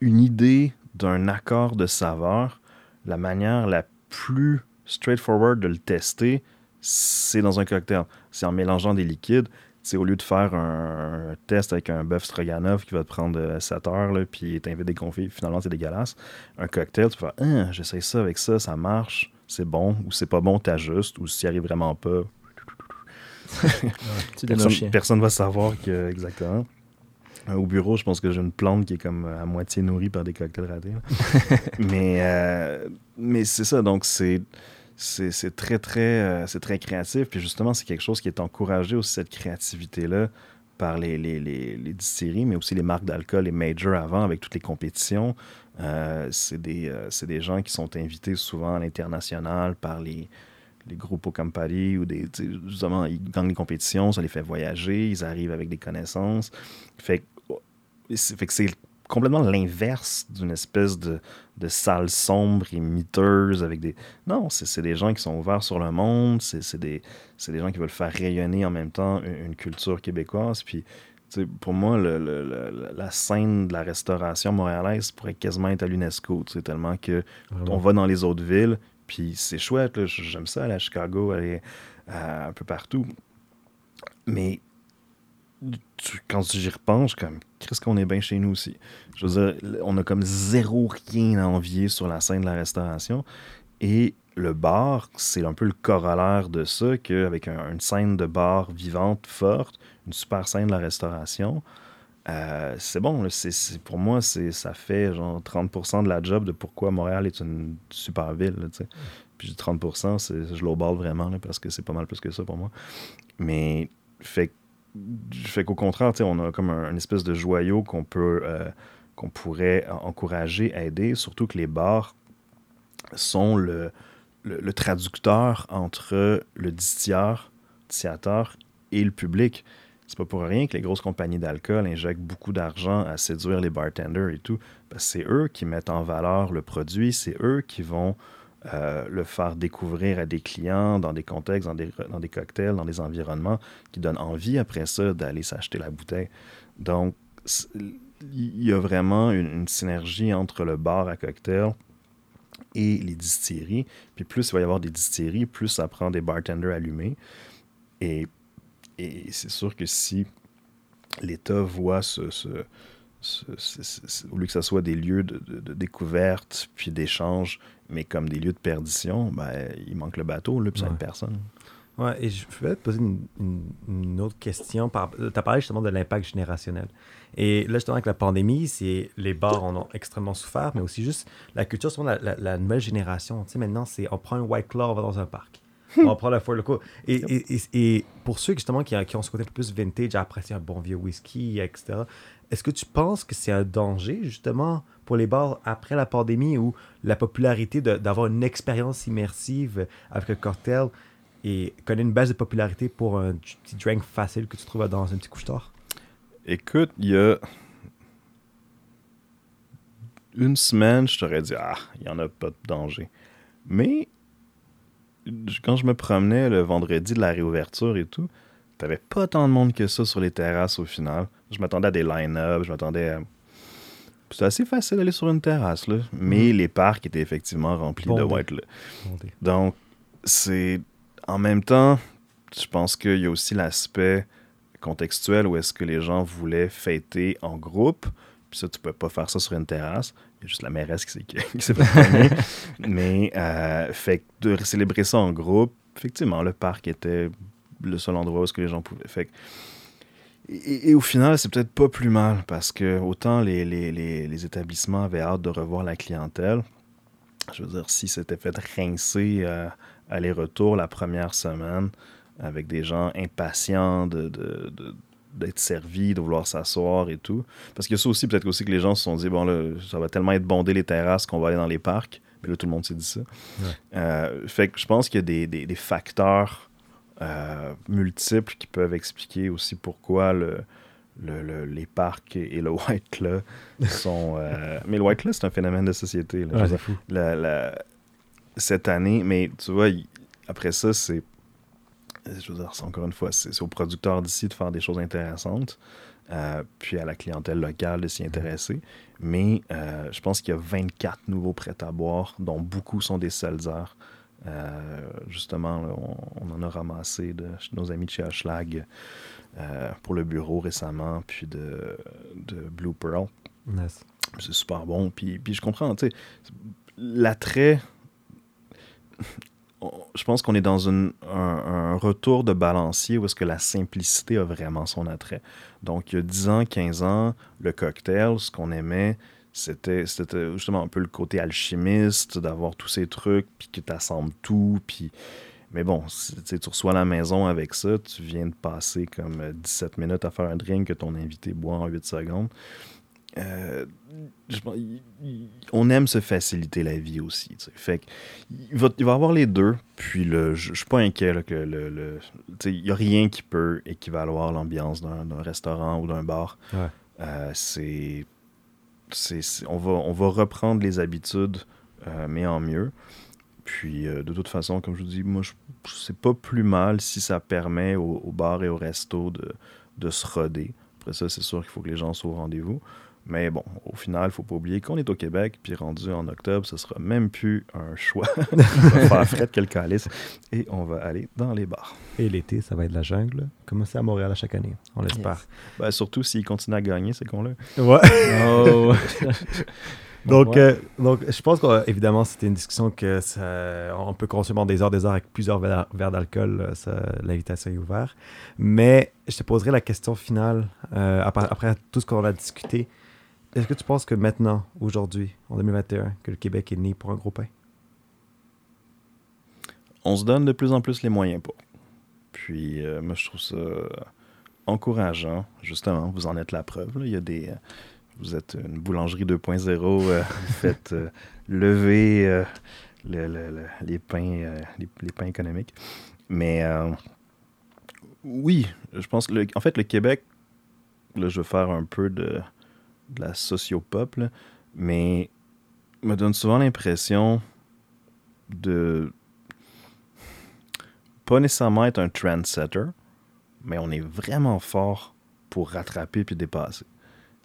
une idée d'un accord de saveur, la manière la plus straightforward de le tester, c'est dans un cocktail. C'est en mélangeant des liquides. C'est au lieu de faire un, un test avec un bœuf stroganoff qui va te prendre euh, 7 heures, là, puis t'invite des confits, finalement c'est dégueulasse. Un cocktail, tu vas faire, ah, j'essaye ça avec ça, ça marche, c'est bon, ou c'est pas bon, t'ajustes, ou s'il arrive vraiment pas, *laughs* personne, personne va savoir que exactement. Euh, Au bureau, je pense que j'ai une plante qui est comme à moitié nourrie par des cocktails ratés. *laughs* mais euh, mais c'est ça, donc c'est c'est très très euh, c'est très créatif. Puis justement, c'est quelque chose qui est encouragé aussi cette créativité là par les, les, les, les distilleries, mais aussi les marques d'alcool, les majors avant, avec toutes les compétitions. Euh, c'est des, euh, des gens qui sont invités souvent à l'international par les, les groupes au Campari ou des. Justement, ils gagnent des compétitions, ça les fait voyager, ils arrivent avec des connaissances. Fait, c'est- fait que c'est complètement l'inverse d'une espèce de, de salle sombre et miteuse avec des. Non, c'est des gens qui sont ouverts sur le monde, c'est des, c'est des gens qui veulent faire rayonner en même temps une, une culture québécoise. Puis, tu sais, pour moi, le- le- le- la scène de la restauration montréalaise pourrait quasiment être à l'UNESCO, tu sais, tellement que on va dans les autres villes, puis c'est chouette, j'aime ça aller à Chicago, aller euh, un peu partout. Mais quand j'y repense, comme, qu'est-ce qu'on est bien chez nous aussi? Je veux dire, on a comme zéro rien à envier sur la scène de la restauration. Et le bar, c'est un peu le corollaire de ça, qu'avec un- une scène de bar vivante, forte, une super scène de la restauration, euh, c'est bon. pour moi, ça fait genre 30% de la job de pourquoi Montréal est une super ville. Puis je dis 30%, c'est- je l'obale vraiment parce que c'est pas mal plus que ça pour moi. Mais fait, fait qu'au contraire, on a comme un, une espèce de joyau qu'on peut euh, pourrait en- encourager, aider, surtout que les bars sont le, traducteur entre le distillateur et le public. C'est pas pour rien que les grosses compagnies d'alcool injectent beaucoup d'argent à séduire les bartenders et tout. C'est eux qui mettent en valeur le produit, c'est eux qui vont euh, le faire découvrir à des clients dans des contextes, dans des, dans des cocktails, dans des environnements qui donnent envie après ça d'aller s'acheter la bouteille. Donc, il y a vraiment une, synergie entre le bar à cocktail et les distilleries. Puis plus il va y avoir des distilleries, plus ça prend des bartenders allumés. Et, et c'est sûr que si l'État voit ce, au lieu que ce soit des lieux de, de- de découverte puis d'échange, mais comme des lieux de perdition, ben, il manque le bateau, là, puis ça Ouais. aide personne. Ouais, et je voulais te poser une, une- une autre question. Tu as parlé justement de l'impact générationnel. Et là, justement, avec la pandémie, c'est les bars en ont extrêmement souffert, mais aussi juste la culture, souvent la, la- la nouvelle génération. Tu sais, maintenant, c'est on prend un White Claw, on va dans un parc. on prend la Four Loko. Et, et, et, et pour ceux justement qui, qui ont ce côté un peu plus vintage, à apprécier un bon vieux whisky, etc., est-ce que tu penses que c'est un danger, justement, pour les bars après la pandémie où la popularité d'avoir une expérience immersive avec un cocktail et connaît une baisse de popularité pour un petit drink facile que tu trouves dans un petit couche-tard? Écoute, il y a une semaine, je t'aurais dit, ah, il n'y en a pas de danger. Mais quand je me promenais le vendredi de la réouverture et tout, t'avais pas tant de monde que ça sur les terrasses au final. Je m'attendais à des line-up, je m'attendais à... C'était assez facile d'aller sur une terrasse, là. Mais les parcs étaient effectivement remplis de white. là. Donc, c'est. En même temps, je pense qu'il y a aussi l'aspect contextuel où est-ce que les gens voulaient fêter en groupe, Puis ça, tu peux pas faire ça sur une terrasse. Il y a juste la mairesse qui s'est. *laughs* Mais, euh, fait de célébrer ça en groupe, effectivement, le parc était le seul endroit où ce que les gens pouvaient. Fait que- et, et au final, c'est peut-être pas plus mal parce que autant les, les, les, les établissements avaient hâte de revoir la clientèle. Je veux dire, si c'était fait rincer euh, aller-retour la première semaine avec des gens impatients de, de- de- d'être servis, de vouloir s'asseoir et tout. Parce a ça aussi, peut-être aussi que les gens se sont dit, bon là, ça va tellement être bondé les terrasses qu'on va aller dans les parcs. Mais là, tout le monde s'est dit ça. Euh, fait que je pense qu'il y a des, des- des facteurs euh, multiples qui peuvent expliquer aussi pourquoi le, le- le- les parcs et, et le *laughs* White Claw sont... euh, Mais le White Claw, c'est un phénomène de société. là. Ouais, fou. la- la- cette année, mais tu vois, il- après ça, c'est. Je veux dire, c'est encore une fois, c'est c'est aux producteurs d'ici de faire des choses intéressantes, euh, puis à la clientèle locale de s'y intéresser. Mais euh, je pense qu'il y a 24 nouveaux prêts à boire, dont beaucoup sont des seltzers. Euh, justement, là, on, on en a ramassé de nos amis de chez Hochelag euh, pour le bureau récemment, puis de, de Blue Pearl. Nice. C'est super bon. Puis, puis je comprends, tu sais, l'attrait. Je pense qu'on est dans une- un, un retour de balancier où est-ce que la simplicité a vraiment son attrait. Donc, il y a 10 ans, 15 ans, le cocktail, ce qu'on aimait, c'était c'était justement un peu le côté alchimiste, d'avoir tous ces trucs, puis que tu assembles tout, puis... Mais bon, si, tu reçois la maison avec ça, tu viens de passer comme euh, 17 minutes à faire un drink que ton invité boit en 8 secondes. Euh, je on aime se faciliter la vie aussi. Fait que, il va, il va y avoir les deux. Puis le, je, suis pas inquiet là, que le, il n'y a rien qui peut équivaloir l'ambiance d'un d'un restaurant ou d'un bar. Ouais. Euh, c'est, on, va, reprendre les habitudes, euh, mais en mieux. Puis euh, de toute façon, comme je vous dis, moi, je, c'est pas plus mal si ça permet aux au bars et aux restos de, de se roder. Après ça, c'est sûr qu'il faut que les gens soient au rendez-vous. Mais bon, au final, il faut pas oublier qu'on est au Québec, puis rendu en octobre, ce sera même plus un choix. *laughs* on va faire fret que le calice et on va aller dans les bars. Et l'été, ça va être la jungle, comme c'est à Montréal à chaque année, on l'espère. Ben, surtout s'ils continuent à gagner, c'est qu'on l'a. Ouais. Oh! *laughs* *laughs* Donc, Ouais. euh, donc, je pense qu'évidemment, c'était une discussion que ça- on peut consommer en des heures, des heures avec plusieurs verres, verres d'alcool. euh, ça, L'invitation est ouverte. Mais je te poserai la question finale euh, après, après tout ce qu'on a discuté. Est-ce que tu penses que maintenant, aujourd'hui, en 2021, que le Québec est né pour un gros pain? on se donne de plus en plus les moyens pour. Puis euh, moi, je trouve ça encourageant. Justement, vous en êtes la preuve. là. Il y a des, euh, vous êtes une boulangerie 2.0. euh, *laughs* vous faites lever le- le- le- les, pains, les, les pains économiques. Mais oui, je pense en fait, le Québec, là, je vais faire un peu de, de la sociopop, là, mais me donne souvent l'impression de pas nécessairement être un trendsetter, mais on est vraiment fort pour rattraper puis dépasser.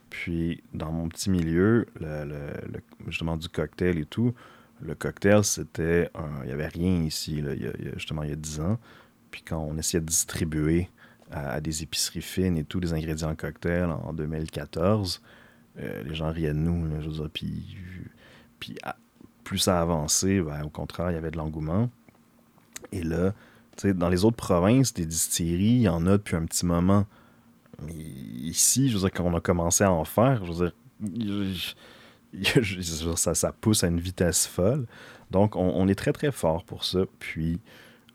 Puis, dans mon petit milieu, justement du cocktail et tout, le cocktail, c'était. Il n'y avait rien ici, là, justement, il y a 10 ans. Puis quand on essayait de distribuer à, à des épiceries fines et tout, des ingrédients cocktail en 2014, euh, les gens riaient de nous, là, je veux dire, puis... Plus ça avançait, ben, au contraire, il y avait de l'engouement. Et là, dans les autres provinces, des distilleries, il y en a depuis un petit moment. Mais ici, je veux dire, quand on a commencé à en faire, je veux dire, ça, pousse à une vitesse folle. Donc, on, est très, très fort pour ça. Puis,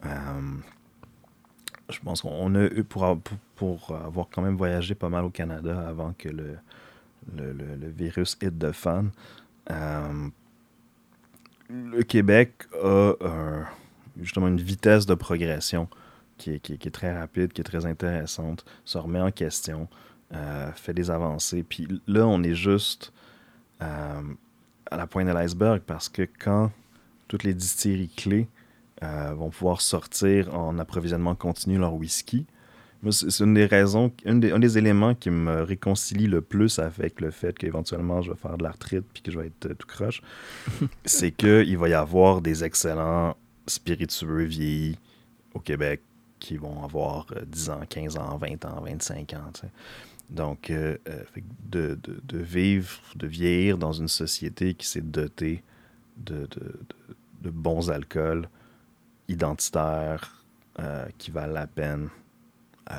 euh, je pense qu'on a eu, pour avoir quand même voyagé pas mal au Canada avant que le, le, virus hit de fan, euh, le Québec a justement une vitesse de progression qui est, très rapide, qui est très intéressante, se remet en question, euh, fait des avancées. Puis là, on est juste euh, à la pointe de l'iceberg parce que quand toutes les distilleries clés vont pouvoir sortir en approvisionnement continu leur whisky, c'est une des raisons, une des- un des éléments qui me réconcilie le plus avec le fait qu'éventuellement je vais faire de l'arthrite puis que je vais être euh, tout croche, *laughs* c'est qu'il va y avoir des excellents spiritueux vieillis au Québec qui vont avoir euh, 10 ans, 15 ans, 20 ans, 25 ans. Donc, euh, euh, de, de- de vivre, de vieillir dans une société qui s'est dotée de, de- de- de bons alcools identitaires euh, qui valent la peine. Euh,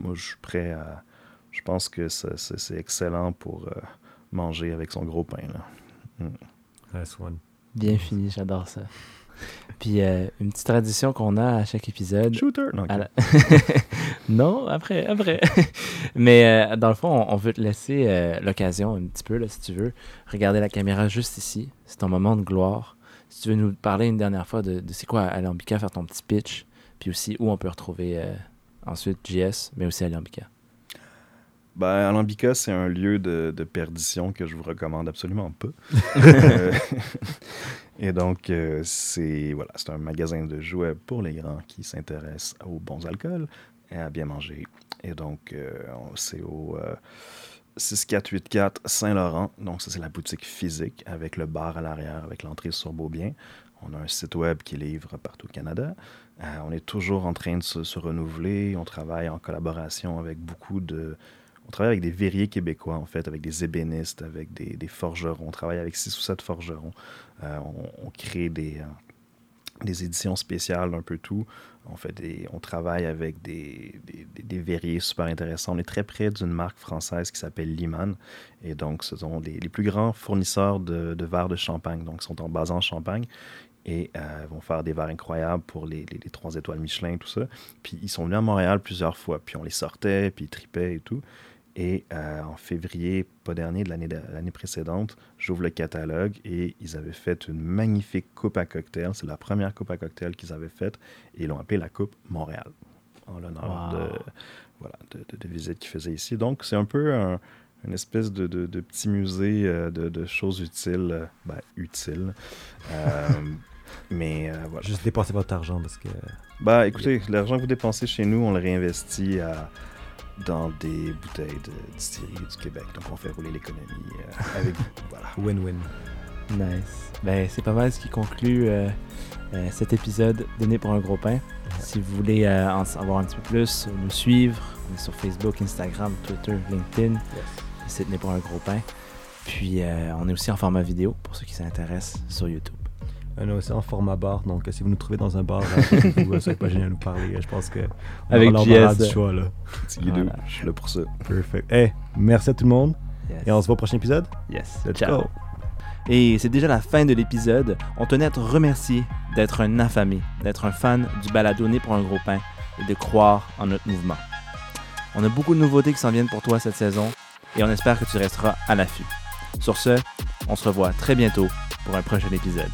moi, je suis prêt à. Je pense que c'est excellent pour euh, manger avec son gros pain. Là. Nice one. Bien fini, j'adore ça. Puis euh, une petite tradition qu'on a à chaque épisode. Shooter! Non, la- *laughs* non, après, après. *laughs* Mais euh, dans le fond, on, on veut te laisser euh, l'occasion un petit peu, là, si tu veux. Regarder la caméra juste ici. C'est ton moment de gloire. Si tu veux nous parler une dernière fois de, de c'est quoi Alambica, faire ton petit pitch. Puis aussi où on peut retrouver euh, ensuite JS, mais aussi Alambica. Ben, Alambica, c'est un lieu de, de perdition que je vous recommande absolument pas. *laughs* Et donc, euh, c'est voilà, un magasin de jouets pour les grands qui s'intéressent aux bons alcools et à bien manger. Et donc, euh, c'est au euh, 6484 Saint-Laurent. Donc, ça, c'est la boutique physique avec le bar à l'arrière, avec l'entrée sur Beaubien. On a un site web qui livre partout au Canada. Euh, on est toujours en train de se, renouveler. On travaille en collaboration avec beaucoup de, on travaille avec des verriers québécois, en fait, avec des ébénistes, avec des, forgerons. On travaille avec six ou sept forgerons. Euh, on, crée des, euh, des éditions spéciales, un peu tout. On, fait on travaille avec des, verriers super intéressants. On est très près d'une marque française qui s'appelle Liman. Et donc, ce sont les plus grands fournisseurs de, de verres de champagne. Donc, ils sont en base en Champagne et euh, vont faire des verres incroyables pour les, les, les trois étoiles Michelin, tout ça. Puis ils sont venus à Montréal plusieurs fois. Puis on les sortait, puis ils tripaient et tout. Et euh, en février, pas dernier, de l'année de- l'année précédente, j'ouvre le catalogue et ils avaient fait une magnifique coupe à cocktail. C'est la première coupe à cocktail qu'ils avaient faite et ils l'ont appelée la Coupe Montréal, en l'honneur Wow. de, voilà, de, de, de visite qu'ils faisaient ici. Donc, c'est un peu un- une espèce de, de- de petit musée euh, de, de choses utiles, euh, ben, utiles. Euh, *laughs* mais euh, voilà. Juste dépensez votre argent parce que. Bah écoutez, l'argent que vous dépensez chez nous, on le réinvestit à- dans des bouteilles de distillerie du Québec. Donc on fait rouler l'économie euh, avec vous. *laughs* Voilà. Win-win. Nice. Ben, c'est pas mal ce qui conclut euh, euh, cet épisode donné pour un gros pain. Si vous voulez euh, en savoir un petit peu plus, nous suivre, on est sur Facebook, Instagram, Twitter, LinkedIn. C'est donné pour un gros pain. Puis euh, on est aussi en format vidéo pour ceux qui s'intéressent sur YouTube. On est aussi en format bar, donc euh, si vous nous trouvez dans un bar, *laughs* euh, vous ne soyez pas gêné à nous parler. euh, Je pense que. on Avec aura du choix, là. Petit Voilà. je suis là pour ça. Perfect. Hey, merci à tout le monde Yes. et on se voit au prochain épisode. Yes. Let's Ciao. go. Et c'est déjà la fin de l'épisode. On tenait à te remercier d'être un affamé, d'être un fan du balado Né pour un gros pain et de croire en notre mouvement. On a beaucoup de nouveautés qui s'en viennent pour toi cette saison et on espère que tu resteras à l'affût. Sur ce, on se revoit très bientôt pour un prochain épisode.